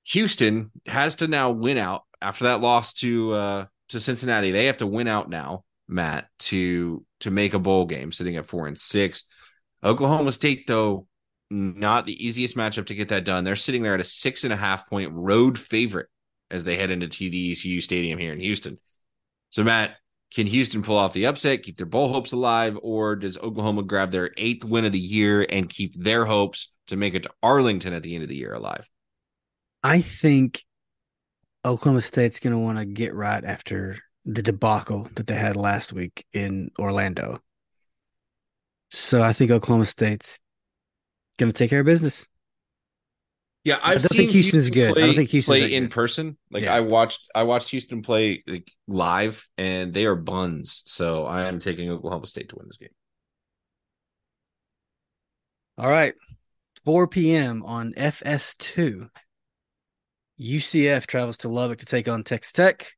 Houston has to now win out after that loss to uh to Cincinnati. They have to win out now, Matt, to to make a bowl game, sitting at four and six. Oklahoma State, though, not the easiest matchup to get that done. They're sitting there at a six and a half point road favorite as they head into TDECU Stadium here in Houston. So, Matt, can Houston pull off the upset, keep their bowl hopes alive, or does Oklahoma grab their eighth win of the year and keep their hopes to make it to Arlington at the end of the year alive? I think Oklahoma State's going to want to get right after the debacle that they had last week in Orlando. So I think Oklahoma State's going to take care of business. Yeah, I I've don't seen think Houston's good. I don't think Houston play in good. person. Like Yeah. I watched, I watched Houston play like live, and they are buns. So I am taking Oklahoma State to win this game. All right. 4 p.m. on FS2. UCF travels to Lubbock to take on Texas Tech.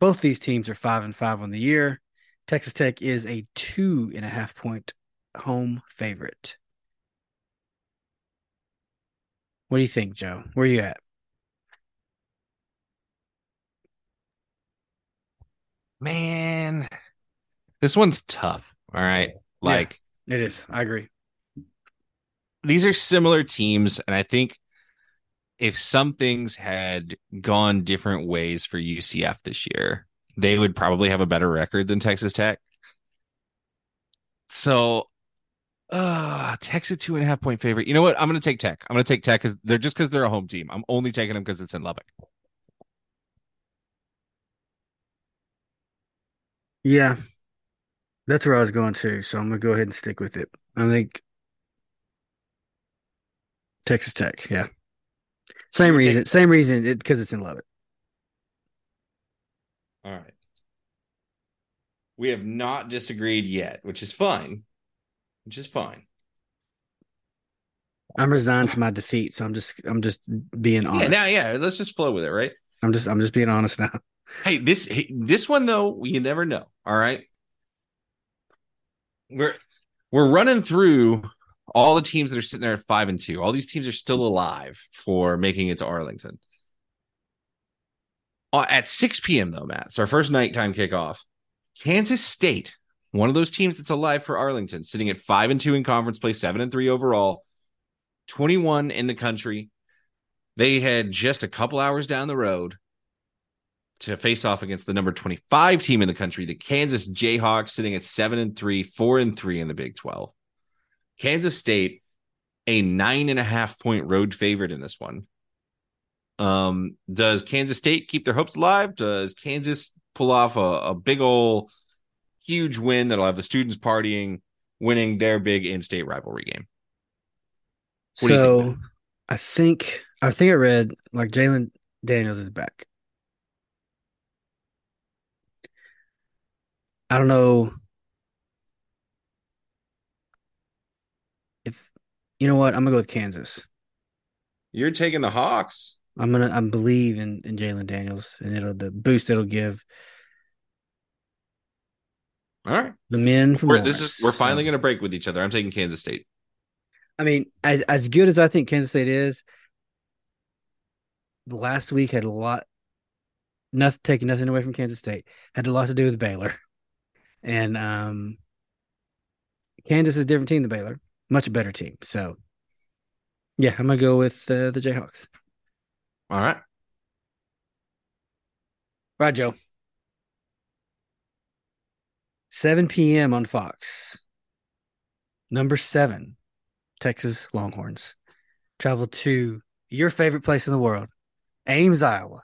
Both these teams are five and five on the year. Texas Tech is a two and a half point home favorite. What do you think, Joe? Where are you at? Man, this one's tough. All right, like It is. I agree. these are similar teams, and I think if some things had gone different ways for UCF this year, they would probably have a better record than Texas Tech. So, uh, Texas two and a half point favorite. You know what? I'm going to take Tech. I'm going to take Tech because they're just because they're a home team. I'm only taking them because it's in Lubbock. Yeah. That's where I was going to. So I'm going to go ahead and stick with it. I think Texas Tech. Yeah. Same You're reason. Same reason because it's in Lubbock. All right. We have not disagreed yet, which is fine. Which is fine. I'm resigned to my defeat, so I'm just I'm just being honest. Yeah, now, yeah. Let's just flow with it, right? I'm just I'm just being honest now. Hey, this hey, this one though, you never know. All right. We're we're running through all the teams that are sitting there at five and two. All these teams are still alive for making it to Arlington. Uh, At 6 p.m. though, Matt. It's our first nighttime kickoff. Kansas State, one of those teams that's alive for Arlington, sitting at five and two in conference play, seven and three overall, 21 in the country. They had just a couple hours down the road to face off against the number 25 team in the country, the Kansas Jayhawks, sitting at seven and three, four and three in the Big 12. Kansas State, a nine and a half point road favorite in this one. Um, does Kansas State keep their hopes alive? Does Kansas pull off a, a big old huge win that'll have the students partying, winning their big in-state rivalry game? What so think, I think I think I read like Jalon Daniels is back. I don't know if you know what I'm gonna go with Kansas. You're taking the Hawks. I'm gonna I believe in in Jalon Daniels and it'll the boost it'll give All right. the men from We're, this is we're finally So- going to break with each other. I'm taking Kansas State. I mean, as as good as I think Kansas State is, the last week had a lot, nothing taking nothing away from Kansas State, had a lot to do with Baylor, and um, Kansas is a different team than Baylor, much better team. So, yeah, I'm gonna go with uh, the Jayhawks. All right. Right, Joe. 7 p.m. on Fox. Number seven, Texas Longhorns travel to your favorite place in the world, Ames, Iowa,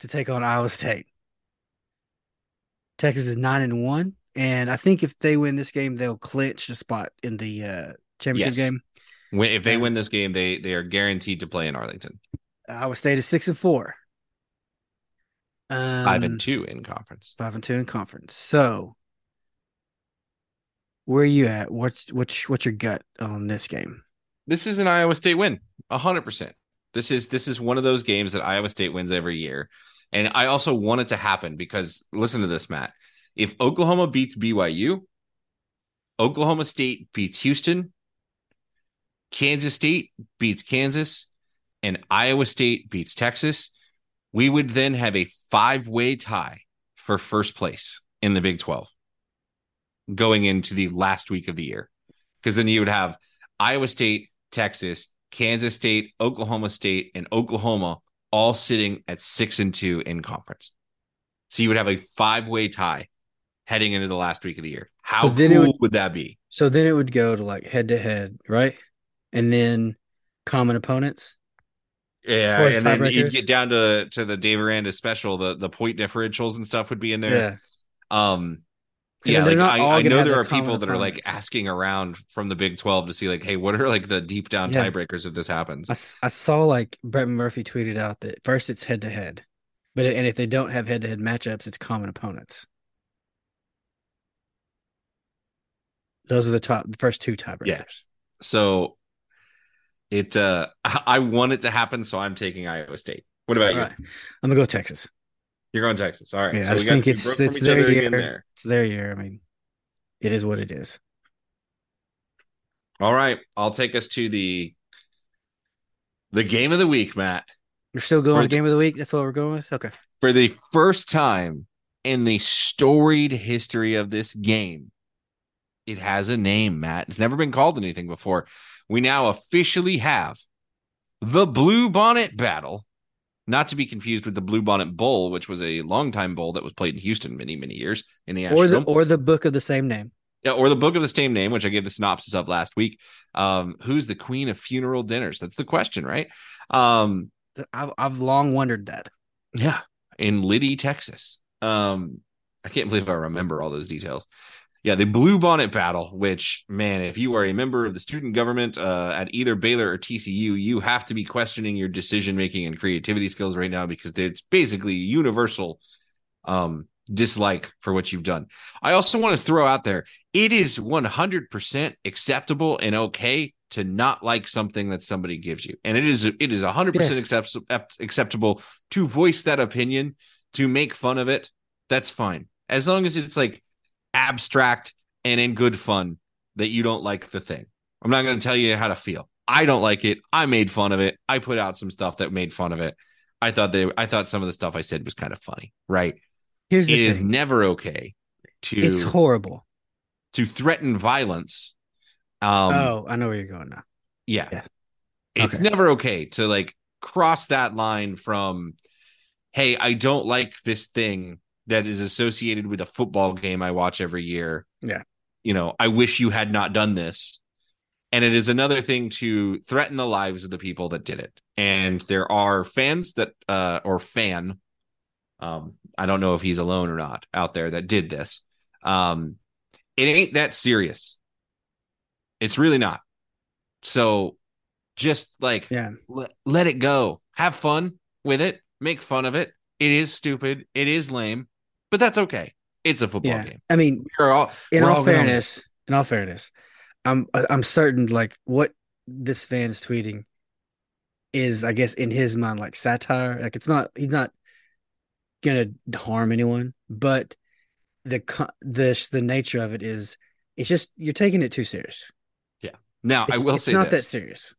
to take on Iowa State. Texas is nine and one, and I think if they win this game, they'll clinch a spot in the uh, championship Yes. game. When- If they win this game, they they are guaranteed to play in Arlington. Iowa State is six and four. Um, Five and two in conference. five and two in conference. So, where are you at? What's what's what's your gut on this game? This is an Iowa State win, hundred percent. This is this is one of those games that Iowa State wins every year, and I also want it to happen because listen to this, Matt. If Oklahoma beats BYU, Oklahoma State beats Houston, Kansas State beats Kansas, and Iowa State beats Texas, we would then have a five-way tie for first place in the Big 12 going into the last week of the year. Because then you would have Iowa State, Texas, Kansas State, Oklahoma State, and Oklahoma all sitting at six and two in conference. So you would have a five-way tie heading into the last week of the year. How So cool then it would- would that be? So then it would go to like head to head, right? And then common opponents. Yeah, and then you'd get down to to the Dave Aranda special, the the point differentials and stuff would be in there. Yeah. Um, yeah, like not all I, I know there are people that are like asking around from the Big Twelve to see like, hey, what are like the deep down Yeah. tiebreakers if this happens? I saw like Brett McMurphy tweeted out that first it's head to head, but and if they don't have head to head matchups, it's common opponents. Those are the top, the first two tiebreakers. Yeah. So it uh I want it to happen, so I'm taking Iowa State. What about All you? right, I'm gonna go Texas. You're going Texas. All right. Yeah, so I just think it's it's their year. there. It's their year. I mean, it is what it is. All right. I'll take us to the the game of the week, Matt. We're still going For with the- game of the week. That's what we're going with. Okay. For the first time in the storied history of this game, it has a name, Matt. It's never been called anything before. We now officially have the Blue Bonnet Battle, not to be confused with the Blue Bonnet Bowl, which was a longtime bowl that was played in Houston many, many years in the Or the or the book of the same name. Yeah, or the book of the same name, which I gave the synopsis of last week. Um, who's the queen of funeral dinners? That's the question, right? Um, I've I've long wondered that. yeah, in Liddy, Texas. Um, I can't believe I remember all those details. Yeah, the Blue Bonnet Battle, which, man, if you are a member of the student government uh, at either Baylor or TCU, you have to be questioning your decision making and creativity skills right now because it's basically universal um, dislike for what you've done. I also want to throw out there it is 100% acceptable and okay to not like something that somebody gives you. And it is it is 100% Yes. accept, acceptable to voice that opinion, to make fun of it. That's fine. As long as it's like abstract and in good fun that you don't like the thing. I'm not going to tell you how to feel. I don't like it. I made fun of it. I put out some stuff that made fun of it. I thought they I thought some of the stuff I said was kind of funny, right? Here's It the is thing. never okay to it's horrible. to threaten violence. Um oh, I know where you're going now. yeah. yeah. It's Okay. never okay to like cross that line from hey, I don't like this thing that is associated with a football game I watch every year. Yeah. You know, I wish you had not done this. And it is another thing to threaten the lives of the people that did it. And there are fans that uh or fan um I don't know if he's alone or not out there that did this. Um it ain't that serious. It's really not. So just like Yeah. let, let it go. Have fun with it. Make fun of it. It is stupid. It is lame, but that's okay. It's a football Yeah. game. I mean, We're all in we're all all gonna- fairness, in all fairness, I'm I'm certain like what this fan is tweeting is, I guess, in his mind, like satire. Like it's not he's not gonna harm anyone, but the the the nature of it is it's just you're taking it too serious. Yeah. Now I It's- will it's say not this: that serious.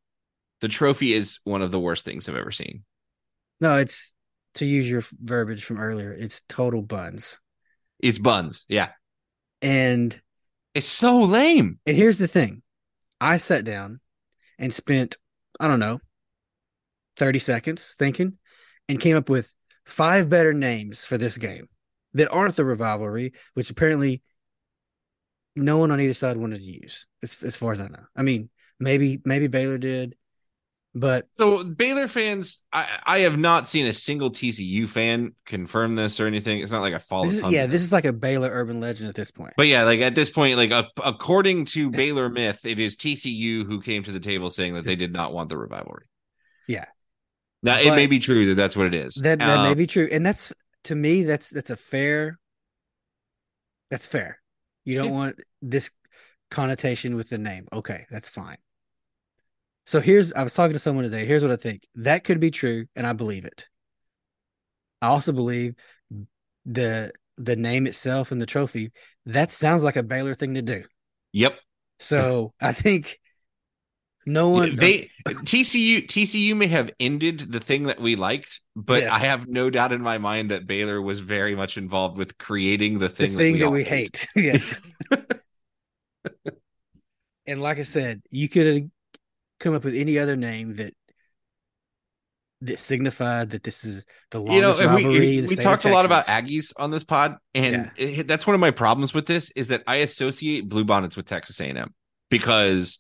the trophy is one of the worst things I've ever seen. No, it's to use your verbiage from earlier. It's total buns, It's buns. Yeah, and it's so lame. And here's the thing. I sat down and spent, I don't know, 30 seconds thinking and came up with five better names for this game that aren't the rivalry, which apparently no one on either side wanted to use, as, as far as I know. I mean, maybe maybe Baylor did, But So Baylor fans, I, I have not seen a single TCU fan confirm this or anything. It's not like I follow. this is, yeah, this is like a Baylor urban legend at this point. But yeah, like at this point, like uh, according to Baylor myth, it is TCU who came to the table saying that they did not want the revivalry. Yeah. Now it But- may be true that that's what it is. That that may Um, be true, and that's to me that's that's a fair. That's fair. You don't Yeah. want this connotation with the name. Okay, that's fine. So here's I was talking to someone today. Here's what I think. That could be true, and I believe it. I also believe the the name itself and the trophy. That sounds like a Baylor thing to do. Yep. So I think no one they TCU TCU may have ended the thing that we liked, but Yes. I have no doubt in my mind that Baylor was very much involved with creating the the thing, thing that all we hate. yes. and like I said, you could have come up with any other name that that signified that this is the longest you know, we, rivalry. we of talked a lot about Aggies on this pod, and it- that's one of my problems with this is that I associate Bluebonnets with Texas A&M because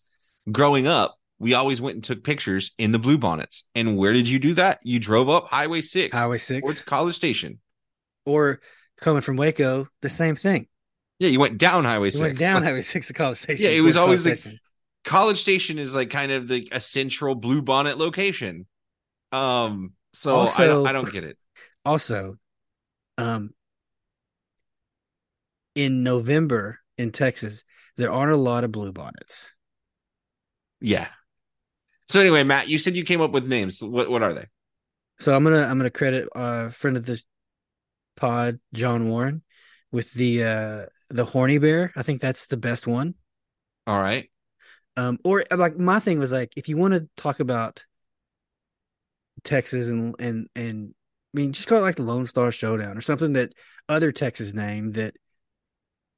growing up, we always went and took pictures in the Bluebonnets. And where did you do that? You drove up Highway Six, Highway towards Six, College Station. or coming from Waco, the same thing. Yeah, you went down Highway You Six. went down Like, Highway Six to College Station. Yeah, it was always the-. College Station is like kind of the a central Bluebonnet location. Um, so I, don't, I don't get it. also um in November in Texas, there aren't a lot of bluebonnets. Yeah. So anyway, Matt, you said you came up with names. What what are they? So I'm gonna I'm gonna credit uh friend of the pod, John Warren, with the uh the horny bear. I think that's the best one. All right. Um or like my thing was like if you want to talk about Texas and and and I mean just call it like the Lone Star Showdown or something that other Texas name that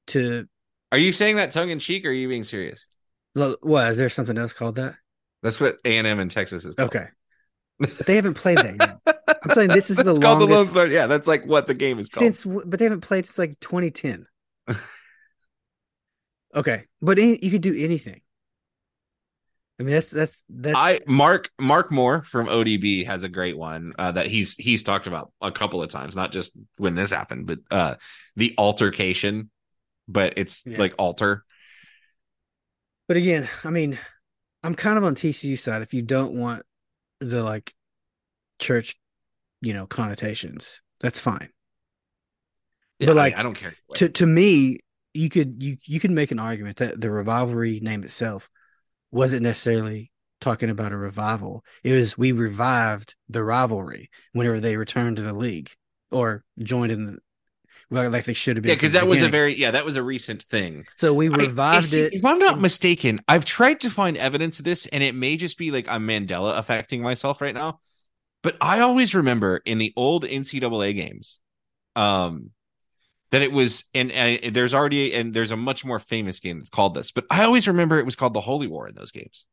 to Are you saying that tongue in cheek or are you being serious? what is there something else called that? That's what A and M in Texas is. Called. Okay. But they haven't played that yet. I'm saying this is the It's called the Lone Star. Yeah, that's like what the game is called. since but they haven't played since like 2010 okay but any, you could do anything i mean that's that's that's I Mark Mark Moore from ODB has a great one uh, that he's he's talked about a couple of times, not just when this happened, but uh, the altercation. But it's Yeah. like alter. but again i mean i'm kind of on tcu side if you don't want the like church you know connotations that's fine Yeah, But, I- like, I, don't care. to to me you could you you could make an argument that the rivalry name itself wasn't necessarily talking about a revival it was we revived the rivalry whenever they returned to the league or joined in the well, like they should have been yeah, because that was a very yeah that was a recent thing. so we I- revived if, it If I'm not mistaken, I've tried to find evidence of this, and it may just be like I'm Mandela affecting myself right now. But I always remember in the old NCAA games, um, that it was, and, and there's already, and there's a much more famous game that's called this, but I always remember it was called the Holy War in those games.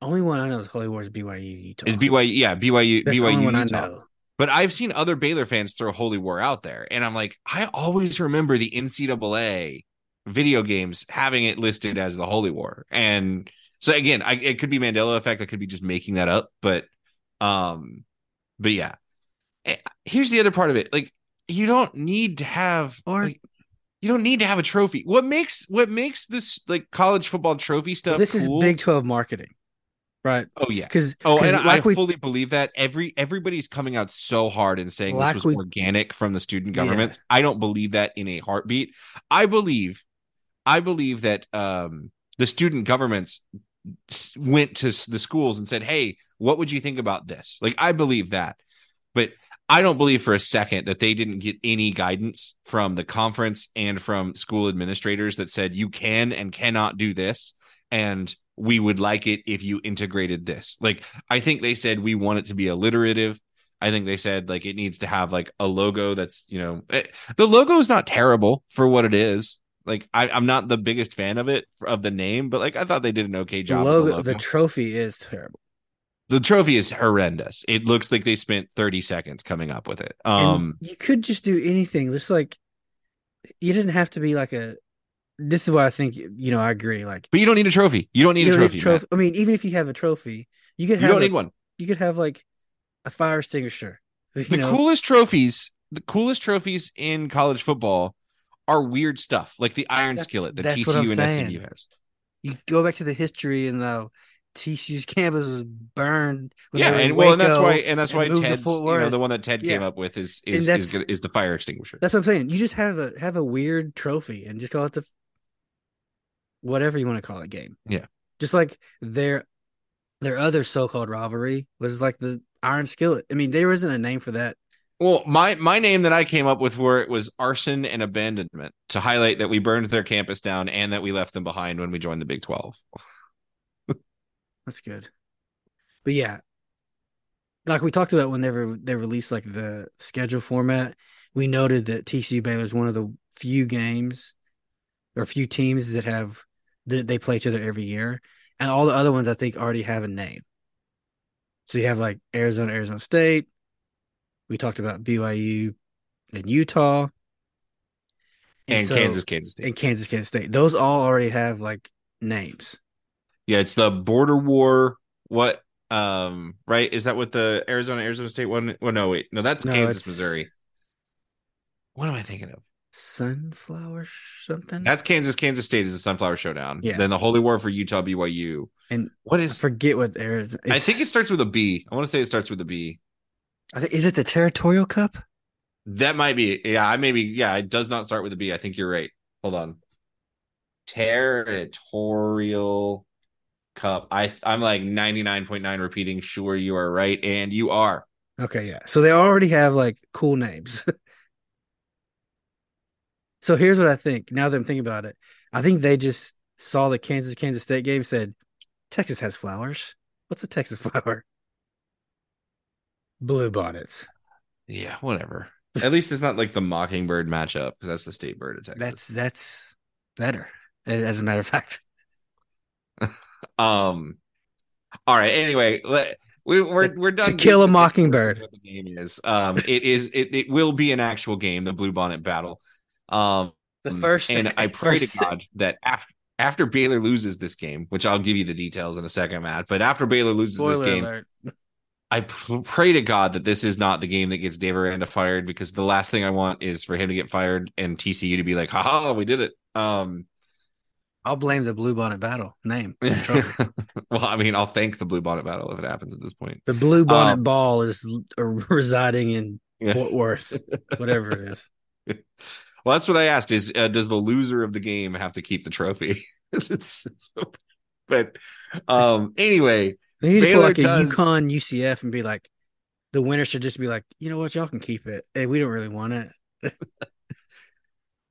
only one I know is Holy Wars BYU Utah. Is BYU, yeah, BYU, That's BYU, Utah. I know. But I've seen other Baylor fans throw Holy War out there, and I'm like, I always remember the NCAA video games having it listed as the Holy War, and so again, I, it could be Mandela effect. I could be just making that up, but, um, but yeah. Eh, Here's the other part of it: like, you don't need to have Or- like, you don't need to have a trophy. What makes what makes this like college football trophy stuff? this is Big Twelve marketing, right? Oh yeah, Because Oh, and like I we fully believe that every everybody's coming out so hard and saying Like this was we- organic from the student Yeah. governments. I don't believe that in a heartbeat. I believe, I believe that um, the student governments went to the schools and said, "Hey, what would you think about this?" Like I believe that, but I don't believe for a second that they didn't get any guidance from the conference and from school administrators that said you can and cannot do this and we would like it if you integrated this. Like I think they said we want it to be alliterative. I think they said like it needs to have like a logo that's, you know, eh, the logo is not terrible for what it is. Like I, I'm not the biggest fan of it of the name, but like I thought they did an okay job. logo, the, the trophy is terrible. The trophy is horrendous. It looks like they spent 30 seconds coming up with it. And Um, you could just do anything. Just like you didn't have to be like a. This is why I think you know I agree. Like but you don't need a trophy. You don't need you a don't trophy. Matt. I mean, even if you have a trophy, You could You have don't a- need one. You could have like a fire extinguisher. You The know, coolest trophies, the coolest trophies in college football are weird stuff, like the iron That's- skillet that that's what I'm TCU and saying. SMU has. you go back to the history and the TCU's campus was burned. yeah, they were in and well, and that's why, and that's and why Ted's, you know, the one that Ted came Yeah. up with is is is, is the fire extinguisher. That's what I'm saying. You just have a have a weird trophy and just call it the whatever you want to call it game. Yeah. Just like their their other so called rivalry was like the Iron Skillet. I mean, there isn't a name for that. Well, my my name that I came up with where it was arson and abandonment to highlight that we burned their campus down and that we left them behind when we joined the Big Twelve. That's good. But yeah, like we talked about whenever they released like the schedule format, we noted that TCU Baylor is one of the few games or few teams that have that they play each other every year, and all the other ones I think already have a name. So you have like Arizona, Arizona State. We talked about BYU and Utah, And, so- Kansas, Kansas State. and Kansas, Kansas State. Those all already have like names. Yeah, it's the border war. What? Um, right? Is that what the Arizona, Arizona State one? Well, no, wait, no, that's No, Kansas, Missouri. What am I thinking of? Sunflower something. That's Kansas, Kansas State is the Sunflower Showdown. Yeah. Then the Holy War for Utah, BYU. and what is? I forget what Arizona. I think it starts with a B. I want to say it starts with a B. think, is it the Territorial Cup? That might be. Yeah, I maybe. Yeah, it does not start with a B. I think you're right. Hold on. Territorial Cup. I I'm like 99.9 repeating. Sure, you are right, and you are. Okay, yeah. So they already have like cool names. so here's what I think. Now that I'm thinking about it, I think they just saw the Kansas Kansas State game, said Texas has flowers. What's a Texas flower? Blue bonnets. Yeah, whatever. At least it's not like the Mockingbird matchup because that's the state bird of Texas. That's that's better. As a matter of fact, Um. All right. Anyway, let, we, we're we're done. To kill a Mockingbird. What the game is? Um. It is. It, it will be an actual game. The Blue Bonnet Battle. Um. the first and I pray to God that after after Baylor loses this game, which I'll give you the details in a second, Matt. But after Baylor loses Spoiler this game, alert. I pray to God that this is not the game that gets Dave Aranda fired because the last thing I want is for him to get fired and TCU to be like, "Ha we did it." Um. I'll blame the Blue Bonnet Battle name. well, I mean, I'll thank the Blue Bonnet Battle if it happens at this point. the Blue Bonnet Um, Ball is uh, residing in Yeah. Fort Worth, whatever it is. Well, that's what I asked: is uh, does the loser of the game have to keep the trophy? It's- but um, anyway, They need to Baylor put like does- a UConn UCF and be like, the winner should just be like, you know what, y'all can keep it. Hey, we don't really want it.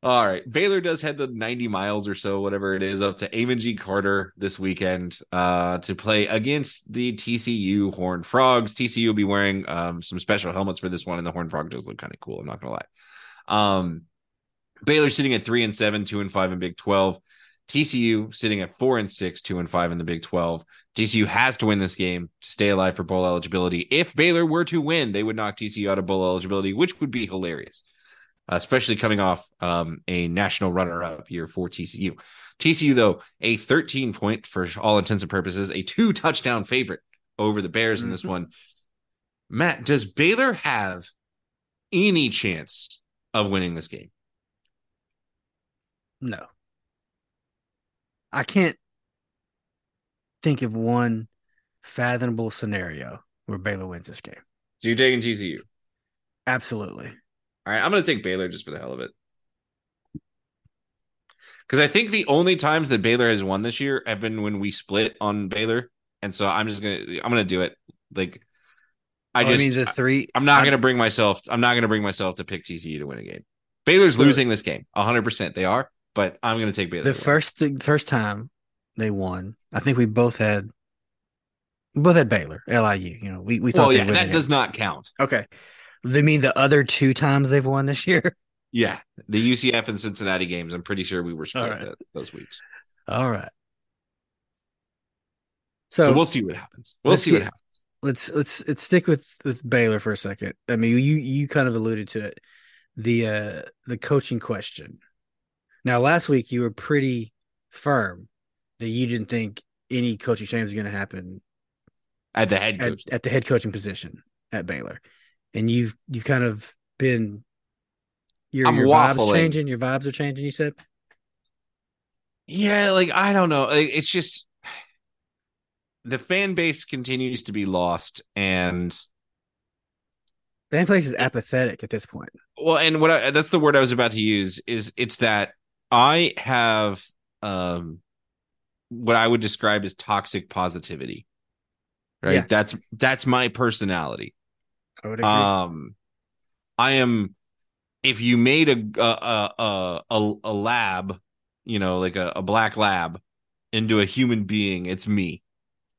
All right. Baylor does head the 90 miles or so, whatever it is, up to Amon G. Carter this weekend uh, to play against the TCU Horned Frogs. TCU will be wearing um, some special helmets for this one, and the Horned Frog does look kind of cool. I'm not gonna lie. Um, Baylor sitting at three and seven, two and five in Big 12. TCU sitting at four and six, two and five in the Big 12. TCU has to win this game to stay alive for bowl eligibility. If Baylor were to win, they would knock TCU out of bowl eligibility, which would be hilarious, especially coming off um, a national runner up year for TCU. TCU, though, a 13 point for all intents and purposes, a two touchdown favorite over the Bears in this Mhm. one. Matt, does Baylor have any chance of winning this game? No. I can't think of one fathomable scenario where Baylor wins this game. So you're taking TCU. Absolutely. All right, I'm going to take Baylor just for the hell of it. Because I think the only times that Baylor has won this year have been when we split on Baylor, and so I'm just gonna I'm gonna do it. Like I Oh, just mean, the three. I'm not I'm- gonna bring myself I'm not gonna bring myself to pick TCU to win a game. Baylor's losing this game 100. percent They are, but I'm gonna take Baylor. the first the first time they won, I think we both had both had Baylor, LIU. You know, we we thought well, yeah, that does not count. Okay. They mean the other two times they've won this year? Yeah, the UCF and Cincinnati games. I'm pretty sure we were split right. that, those weeks. All right. So, So, we'll see what happens. We'll see what happens. let's let's let's stick with with Baylor for a second. I mean, you you kind of alluded to it. The uh the coaching question. Now, last week you were pretty firm that you didn't think any coaching change was going to happen at the head at, at the head coaching position at Baylor, and you've you've kind of been your I'm your vibes changing. Your vibes are changing. You said, yeah, like I don't know. Like, It's just the fan base continues to be lost, and fan place is apathetic at this point. well, and what I, that's the word I was about to use is it's that I have um what I would describe as toxic positivity. Right? Yeah. That's that's my personality. I would agree. Um, I am. If you made a a a a, a lab, you know, like a, a black lab, into a human being, it's me.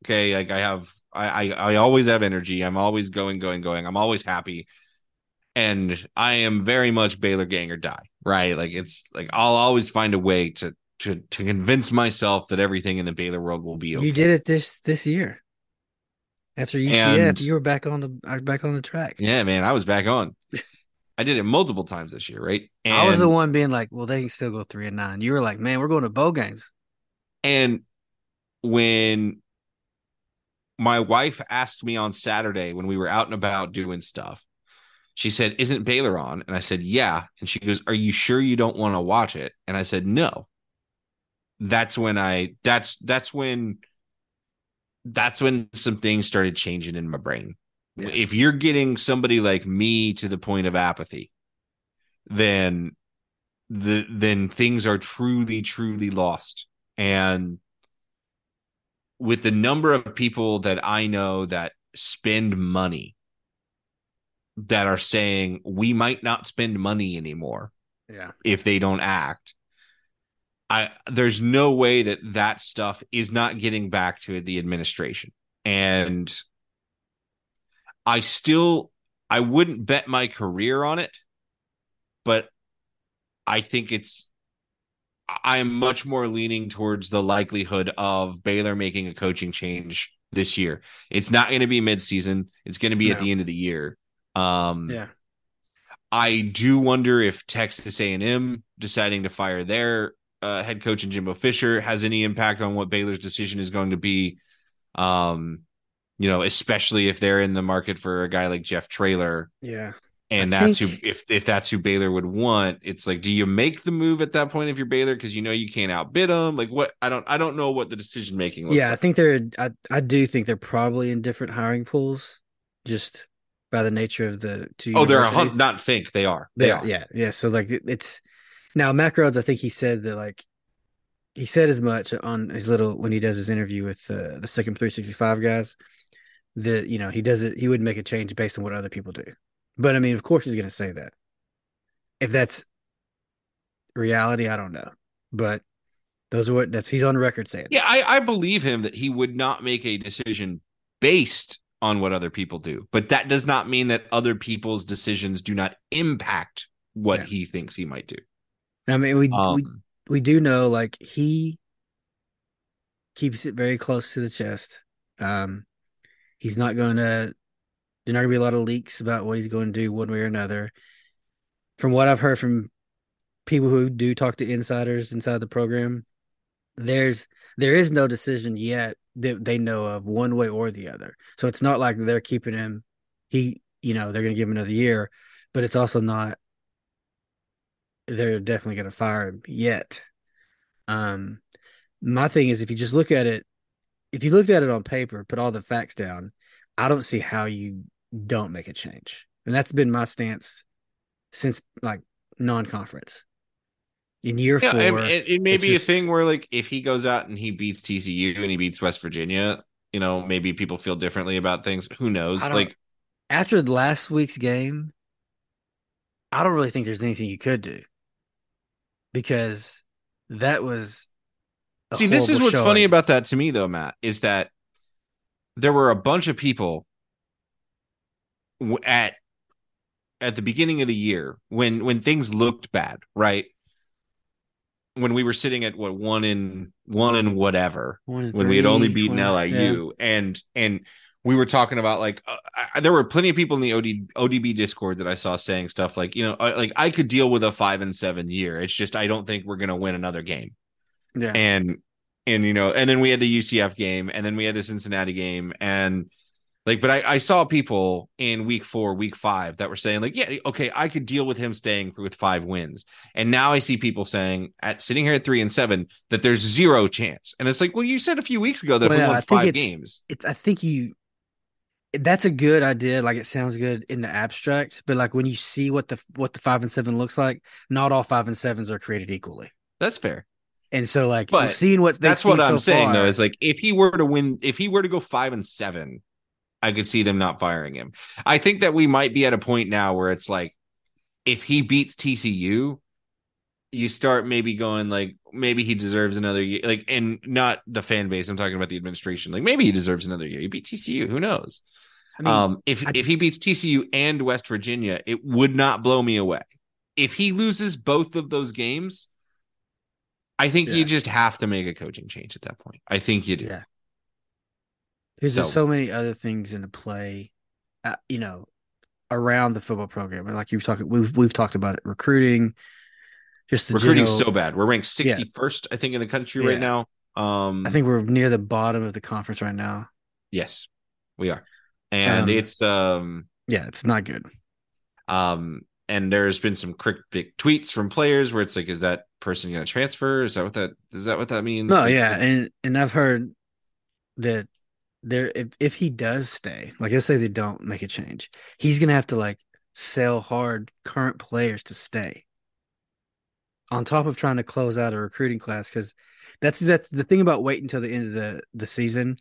Okay, like I have, I, I I always have energy. I'm always going, going, going. I'm always happy, and I am very much Baylor gang or die. Right? Like it's like I'll always find a way to to to convince myself that everything in the Baylor world will be okay. You did it this this year. After UCF, And- you were back on the uh, back on the track. Yeah, man, I was back on. I did it multiple times this year, right? I was the one being like, "Well, they can still go three and nine. You were like, "Man, we're going to bowl games." And when my wife asked me on Saturday when we were out and about doing stuff, she said, Isn't Baylor on? And I said, Yeah. And she goes, Are you sure you don't want to watch it? And I said, No. That's when I that's that's when that's when some things started changing in my brain. Yeah. If you're getting somebody like me to the point of apathy, then the then things are truly, truly lost. And with the number of people that I know that spend money that are saying we might not spend money anymore Yeah, if they don't act i there's no way that that stuff is not getting back to the administration. And i still i wouldn't bet my career on it but i think it's i'm much more leaning towards the likelihood of baylor making a coaching change this year. It's not going to be midseason. It's going to be at the end of the year. Um yeah. I do wonder if Texas A&M deciding to fire their uh, head coach and Jimbo Fisher has any impact on what Baylor's decision is going to be. Um, you know, especially if they're in the market for a guy like Jeff Traylor, Yeah. and I that's think- who if if that's who Baylor would want. It's like, do you make the move at that point if you're Baylor because you know you can't outbid them? Like what? I don't I don't know what the decision making. looks Yeah, I think they're I, I do think they're probably in different hiring pools just by the nature of the two Oh, they're a hunt. Not think they are. They They are, are. yeah, yeah. So like it's now Mack Rhoades. I think he said that like he said as much on his little when he does his interview with uh, the SicEm365 guys that you know he does it. He would make a change based on what other people do. But I mean, of course, he's going to say that. If that's reality, I don't know. But those are what that's he's on record saying. Yeah, I, I believe him that he would not make a decision based on what other people do, but that does not mean that other people's decisions do not impact what Yeah. he thinks he might do. I mean, we we Um, we do know like he keeps it very close to the chest. Um, he's not going to. There's not going to be a lot of leaks about what he's going to do one way or another. From what I've heard from people who do talk to insiders inside the program, there's there is no decision yet that they know of one way or the other. So it's not like they're keeping him. He, you know, they're going to give him another year, but it's also not. They're definitely going to fire him yet. Um, my thing is if you just look at it, if you looked at it on paper, put all the facts down, I don't see how you don't make a change. And that's been my stance since like non-conference. In year yeah, four, it, it may be just- a thing where like if he goes out and he beats TCU and he beats West Virginia, you know, maybe people feel differently about things. Who knows? Like, after last week's game, I don't really think there's anything you could do because that was. see, this is what's funny about that to me, though, Matt, is that there were a bunch of people at at the beginning of the year when when things looked bad, right? When we were sitting at what one in one and whatever, One and when we had only beaten one- yeah. LIU, and and we were talking about like uh, I, there were plenty of people in the OD, ODB Discord that I saw saying stuff like you know I- like I could deal with a five and seven year. It's just I don't think we're gonna win another game Yeah. and and you know, and then we had the UCF game, and then we had the Cincinnati game, and like, but I, I saw people in week four, week five that were saying, like, yeah, okay, I could deal with him staying with five wins. And now I see people saying at sitting here at three and seven that there's zero chance. And it's like, well, you said a few weeks ago that well, we won five it's, games. It's I think you that's a good idea. Like it sounds good in the abstract, but like when you see what the what the five and seven looks like, not all five and sevens are created equally. That's fair. And so, like, but seeing what that's what I'm so saying far, though is like if he were to win, if he were to go five and seven, I could see them not firing him. I think that we might be at a point now where it's like if he beats TCU, you start maybe going like maybe he deserves another year, like and not the fan base. I'm talking about the administration. Like maybe he deserves another year. He beat TCU. Who knows? I mean, um, if I, if he beats TCU and West Virginia, it would not blow me away. If he loses both of those games, I think yeah. you just have to make a coaching change at that point. I think you do. Yeah. There's so, just so many other things in the play, uh, you know, around the football program. And like you've talked, we've we've talked about it, recruiting. Just recruiting general, so bad. We're ranked 61st, yeah. I think, in the country yeah. right now. Um, I think we're near the bottom of the conference right now. Yes, we are, and um, it's um, yeah, it's not good. Um, and there's been some cryptic tweets from players where it's like, is that person going to transfer? Is that what that is that what that means? No, yeah, and and I've heard that there if, if he does stay, like let's say they don't make a change, he's gonna have to like sell hard current players to stay. On top of trying to close out a recruiting class, because that's that's the thing about waiting until the end of the the season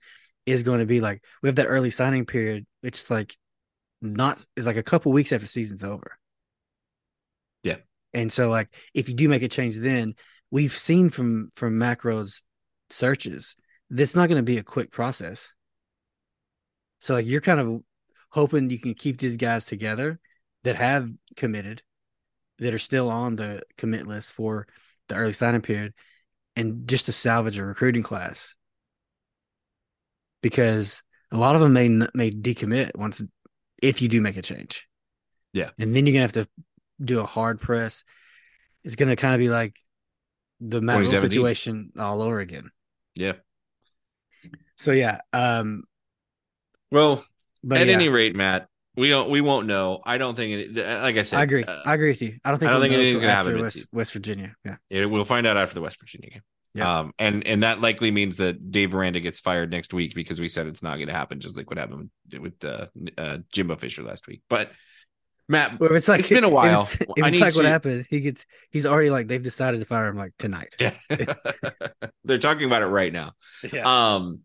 is going to be like we have that early signing period. It's like not it's like a couple weeks after season's over. Yeah. And so like if you do make a change then, we've seen from from Mack Rhoades' searches, that's not going to be a quick process. So like you're kind of hoping you can keep these guys together that have committed, that are still on the commit list for the early signing period, and just to salvage a recruiting class. Because a lot of them may may decommit once if you do make a change. Yeah, and then you're gonna have to do a hard press. It's gonna kind of be like the Matt situation all over again. Yeah. So yeah, um, well, but at yeah. any rate, Matt, we don't we won't know. I don't think it. Like I said, I agree. Uh, I agree with you. I don't think I don't we'll think anything's gonna happen West, West Virginia. Yeah, it, we'll find out after the West Virginia game. Yeah. Um, and and that likely means that Dave Aranda gets fired next week because we said it's not going to happen, just like what happened with, with uh, uh, Jimbo Fisher last week. But Matt, well, it's like it's been a while. It's, it's like to... what happened. He gets he's already like they've decided to fire him like tonight. Yeah, they're talking about it right now. Yeah. Um,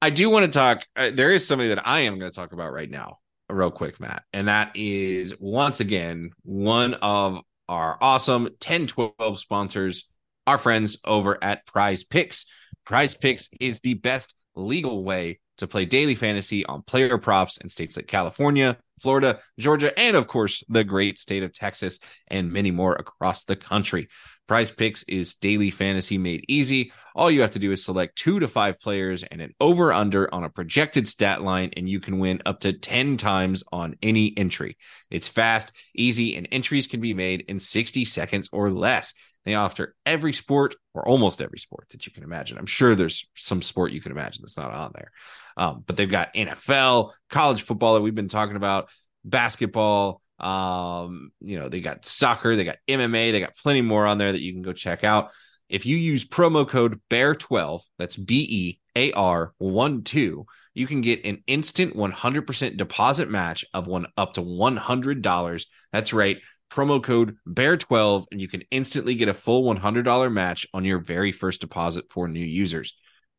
I do want to talk. Uh, there is somebody that I am going to talk about right now, real quick, Matt. And that is once again one of our awesome 10 12 sponsors, our friends over at Prize Picks. Prize Picks is the best legal way to play daily fantasy on player props in states like California, Florida, Georgia, and of course, the great state of Texas and many more across the country. Prize Picks is daily fantasy made easy. All you have to do is select two to five players and an over under on a projected stat line, and you can win up to 10 times on any entry. It's fast, easy, and entries can be made in 60 seconds or less. They offer every sport or almost every sport that you can imagine. I'm sure there's some sport you can imagine that's not on there. Um, but they've got NFL, college football that we've been talking about, basketball, um, you know, they got soccer, they got MMA, they got plenty more on there that you can go check out. If you use promo code BEAR12, that's B E A R 1 2, you can get an instant 100% deposit match of one up to $100. That's right. Promo code BEAR12, and you can instantly get a full $100 match on your very first deposit for new users.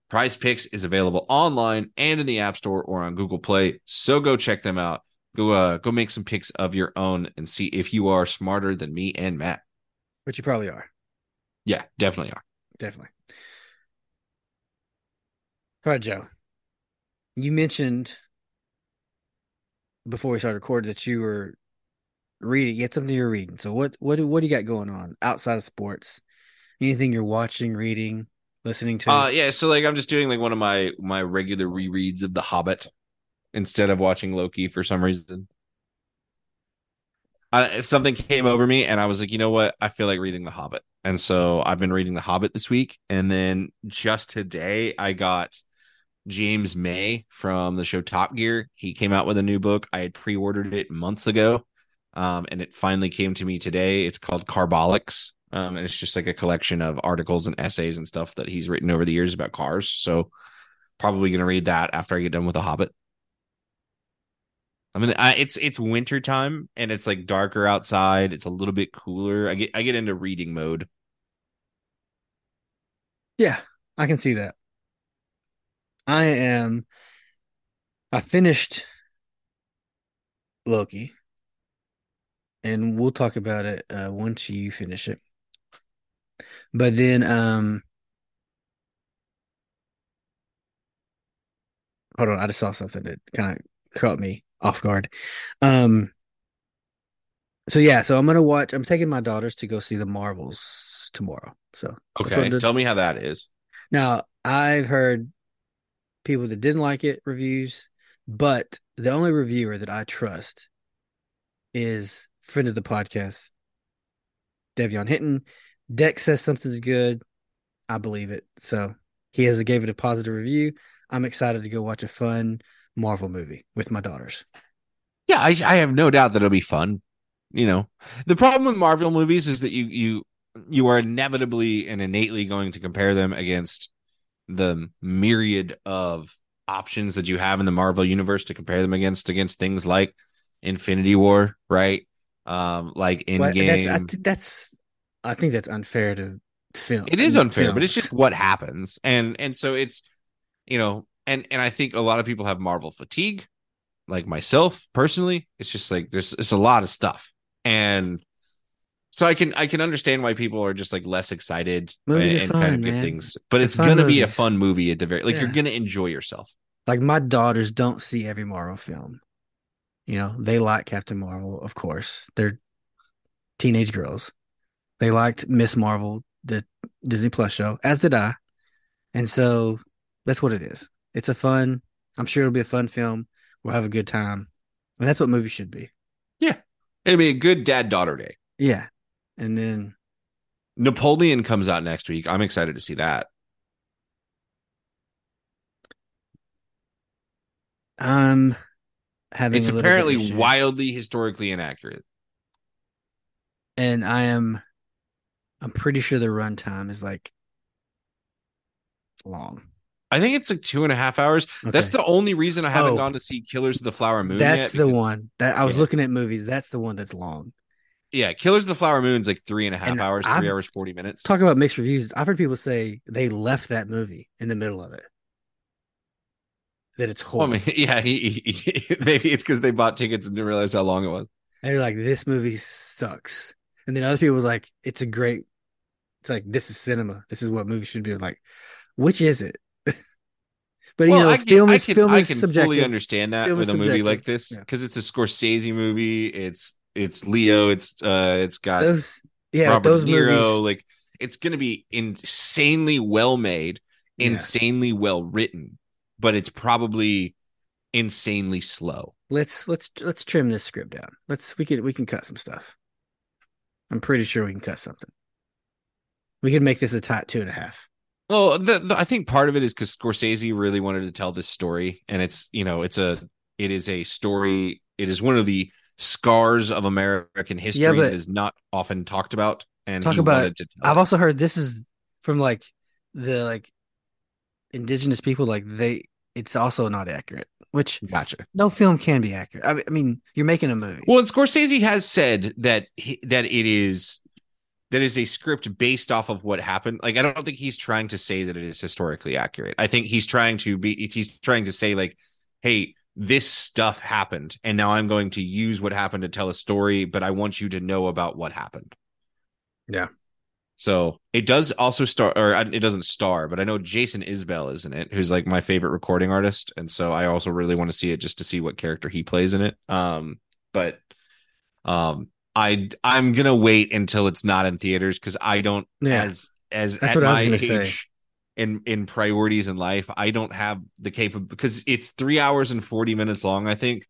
Prize Picks is available online and in the App Store or on Google Play. So go check them out. Go uh go make some picks of your own and see if you are smarter than me and Matt. Which you probably are. Yeah, definitely are. Definitely. All right, Joe. You mentioned before we started recording that you were reading. You had something you're reading. So what what what do you got going on outside of sports? Anything you're watching, reading, listening to? Uh yeah, so like I'm just doing like one of my my regular rereads of The Hobbit instead of watching Loki for some reason. something came over me, and I was like, you know what? I feel like reading The Hobbit, And so I've been reading The Hobbit this week. And then just today, I got James May from the show Top Gear. He came out with a new book. I had pre ordered it months ago. Um, and it finally came to me today. It's called Carbolics. Um, and it's just like a collection of articles and essays and stuff that he's written over the years about cars. So probably going to read that after I get done with The Hobbit. I mean, I, it's it's winter time and it's like darker outside. It's a little bit cooler. I get I get into reading mode. Yeah, I can see that. I am. I finished Loki, and we'll talk about it uh, once you finish it. But then, um, hold on, I just saw something that kind of caught me off guard. Um, so yeah, so I'm gonna watch. I'm taking my daughters to go see the Marvels tomorrow. So okay, tell me how that is. Now I've heard people that didn't like it reviews, but the only reviewer that I trust is friend of the podcast, Devion Hinton. Dex says something's good. I believe it. So he has a, gave it a positive review. I'm excited to go watch a fun Marvel movie with my daughters. Yeah, I, I have no doubt that it'll be fun. You know, the problem with Marvel movies is that you you you are inevitably and innately going to compare them against the myriad of options that you have in the Marvel universe to compare them against against things like Infinity War, right? Um, like in well, game. That's, I, that's I think that's unfair to film. It is unfair, films. but it's just what happens, and and so it's you know, and and I think a lot of people have Marvel fatigue, like myself personally. It's just like there's it's a lot of stuff, and so I can I can understand why people are just like less excited movies and, and fun, kind of get things. But it's, it's gonna movies. be a fun movie at the very like yeah. you're gonna enjoy yourself. Like my daughters don't see every Marvel film. You know, they like Captain Marvel, of course. They're teenage girls. They liked Miss Marvel, the Disney Plus show, as did I. And so that's what it is. It's a fun, I'm sure it'll be a fun film. We'll have a good time. And that's what movies should be. Yeah. It'll be a good dad daughter day. Yeah. And then Napoleon comes out next week. I'm excited to see that. Um having it's apparently wildly historically inaccurate. And I am I'm pretty sure the runtime is like long. I think it's like two and a half hours. Okay. That's the only reason I haven't oh, gone to see Killers of the Flower Moon. That's the one that I was yeah. looking at movies. That's the one that's long. Yeah, Killers of the Flower Moon's like three and a half and hours, 3 I've, hours, 40 minutes. Talk about mixed reviews. I've heard people say they left that movie in the middle of it. That it's horrible. Well, I mean, yeah, he, he, he, maybe it's because they bought tickets and didn't realize how long it was. And they're like, this movie sucks. And then other people was like, it's a great, it's like, this is cinema. This is what movies should be like. Which is it? But well, you know, I can, film is, I can, film I can subjective. fully understand that film with a subjective. movie like this because yeah. it's a Scorsese movie. It's it's Leo. It's uh, it's got those yeah Robert those Niro. Movies. Like it's gonna be insanely well made, yeah. insanely well written, but it's probably insanely slow. Let's let's let's trim this script down. Let's we can we can cut some stuff. I'm pretty sure we can cut something. We can make this a tight two and a half. Well, the, the, I think part of it is because Scorsese really wanted to tell this story, and it's you know it's a it is a story. It is one of the scars of American history yeah, that is not often talked about. And talk about. I've it. also heard this is from like the like indigenous people. Like they, it's also not accurate. Which gotcha. No film can be accurate. I mean, you're making a movie. Well, and Scorsese has said that he, that it is that is a script based off of what happened. Like I don't think he's trying to say that it is historically accurate. I think he's trying to be he's trying to say like, hey, this stuff happened and now I'm going to use what happened to tell a story, but I want you to know about what happened. Yeah. So it does also star, or uh, it doesn't star, but I know Jason Isbell is in it, who's like my favorite recording artist, and so I also really want to see it just to see what character he plays in it. Um, but um, I I'm gonna wait until it's not in theaters because I don't yeah. as as that's I was age, say. In in priorities in life, I don't have the capability because it's three hours and forty minutes long, I think,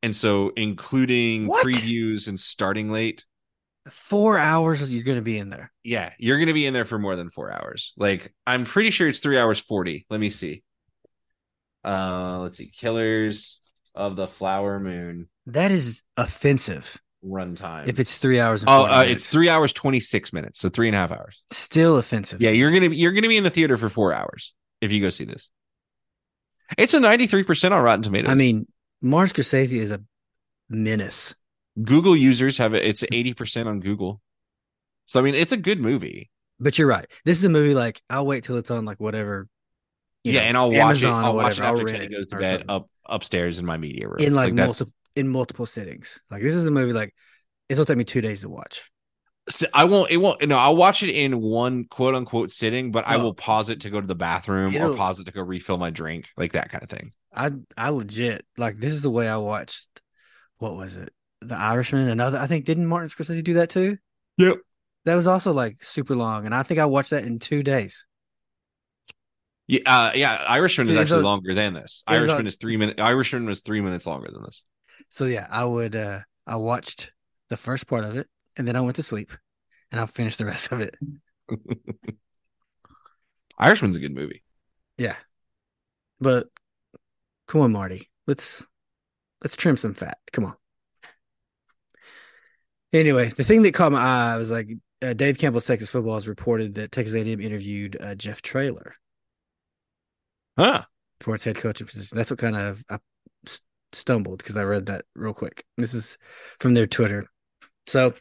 and so including what? previews and starting late, Four hours you're going to be in there. Yeah, you're going to be in there for more than four hours. Like, I'm pretty sure it's three hours 40. Let me see. Uh, let's see. Killers of the Flower Moon That is offensive. Runtime. If it's three hours. And oh, uh, minutes. it's three hours 26 minutes, so three and a half hours. still offensive. Yeah, you're gonna you're gonna be in the theater for four hours if you go see this. It's a 93 percent on Rotten Tomatoes. I mean, Mars Scorsese is a menace. Google users have it. It's 80 percent on Google. So I mean, it's a good movie. But you're right. This is a movie like I'll wait till it's on like whatever. yeah, know, and I'll watch it. I'll watch it after Kenny goes to bed something. up upstairs in my media room. in like, that's- multiple in multiple sittings. Like this is a movie like it's gonna take me two days to watch. So I won't. It won't. No, I'll watch it in one quote unquote sitting, but I will pause it to go to the bathroom or It'll- pause it to go refill my drink, like that kind of thing. I I legit like this is the way I watched. What was it? The Irishman. Another. I think didn't Martin Scorsese do that too? Yep. That was also like super long, and I think I watched that in two days. Yeah, uh, yeah. Irishman is actually a- longer than this. there's a- Irishman is three minutes. Irishman was three minutes longer than this. So yeah, I would. uh I watched the first part of it, and then I went to sleep, and I finished the rest of it. Irishman's a good movie. Yeah, but come on, Marty. Let's let's trim some fat. Come on. Anyway, the thing that caught my eye was like uh, Dave Campbell's Texas Football has reported that Texas A&M interviewed uh, Jeff Traylor Huh. for its head coaching position. That's what kind of I stumbled because I read that real quick. This is from their Twitter. So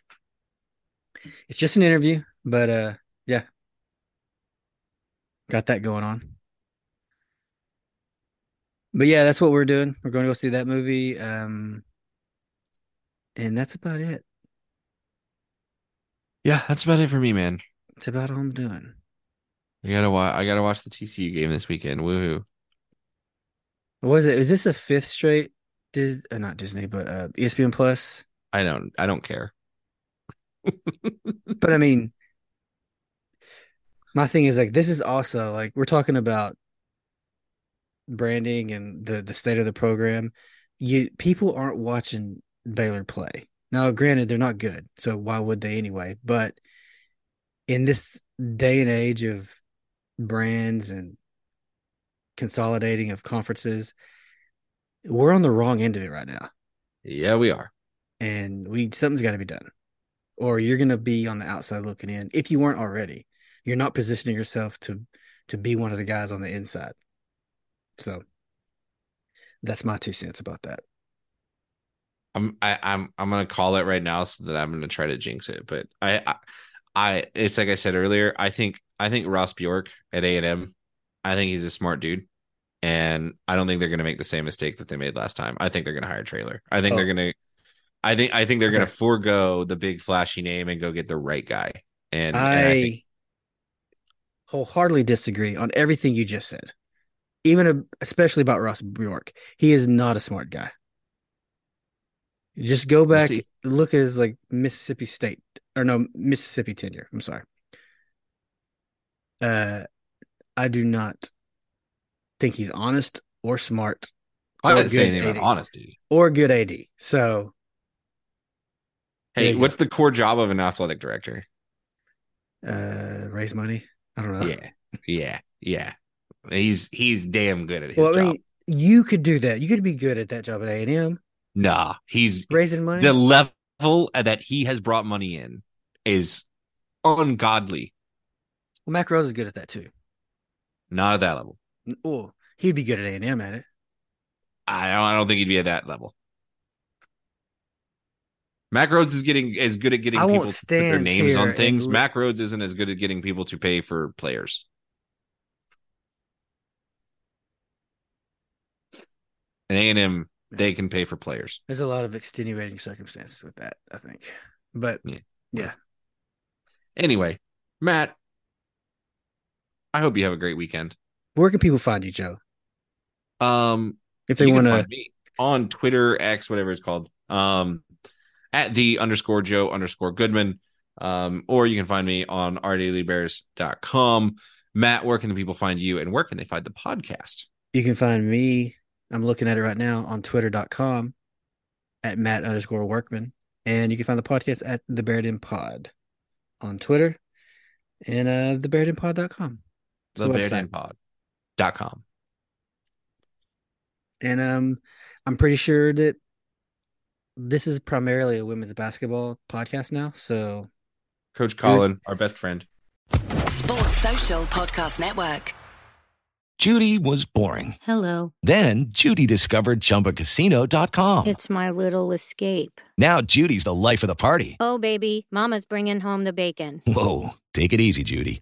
it's just an interview, but uh yeah. Got that going on. But yeah, that's what we're doing. We're going to go see that movie. Um and that's about it. Yeah, that's about it for me, man. That's about all I'm doing. I gotta watch. I gotta watch the TCU game this weekend. Woohoo! What was it? Is this a fifth straight Dis- uh, not Disney, but uh ESPN Plus? I don't. I don't care. But I mean, my thing is like this is also like we're talking about branding and the the state of the program. You people aren't watching Baylor play. Now, granted, they're not good, so why would they anyway? But in this day and age of brands and consolidating of conferences, we're on the wrong end of it right now Yeah, we are. and we something's got to be done or you're going to be on the outside looking in if you weren't already you're not positioning yourself to to be one of the guys on the inside so that's my two cents about that I'm. I, I'm. I'm gonna call it right now so that I'm gonna try to jinx it. But I. I, I it's like I said earlier. I think. I think Ross Bjork at A and M. I think he's a smart dude, and I don't think they're gonna make the same mistake that they made last time. I think they're gonna hire a Traylor. I think Oh. they're gonna. I think. I think they're gonna forego the big flashy name and go get the right guy. And, and I, I think wholeheartedly disagree on everything you just said even especially about Ross Bjork he is not a smart guy just go back look at his like Mississippi State or no Mississippi tenure I'm sorry uh I do not think he's honest or smart I didn't say anything about honesty. or good AD so Hey, what's the core job of an athletic director? uh raise money I don't know Yeah, yeah, yeah. He's he's damn good at his well I job. mean you could do that you could be good at that job at A&M nah, he's raising money the level that he has brought money in is ungodly. well, Mack Rhoades is good at that too Not at that level. Oh, he'd be good at A and M at it. I don't, I don't think he'd be at that level. Mack Rhoades is getting as good at getting I people to put their names on things. Mack Rhoades isn't as good at getting people to pay for players. And A and M, they can pay for players. There's a lot of extenuating circumstances with that, I think. But Yeah. yeah, Anyway, Matt, I hope you have a great weekend. Where can people find you, Joe? Um, If they want to, on Twitter, X, whatever it's called, um, at the underscore Joe underscore Goodman, um, or you can find me on ourdailybears.com. Matt, where can the people find you, and where can they find the podcast? you can find me. I'm looking at it right now on twitter.com at Matt underscore Workman And you can find the podcast at the Barrett Pod on Twitter and uh thebarrettpod.com. The com. And um I'm pretty sure that this is primarily a women's basketball podcast now. So Coach Collen, our best friend. Sports Social Podcast Network. Judy was boring. Hello. Then Judy discovered chumbacasino.com. It's my little escape. Now Judy's the life of the party. Oh, baby, Mama's bringing home the bacon. Whoa. Take it easy, Judy.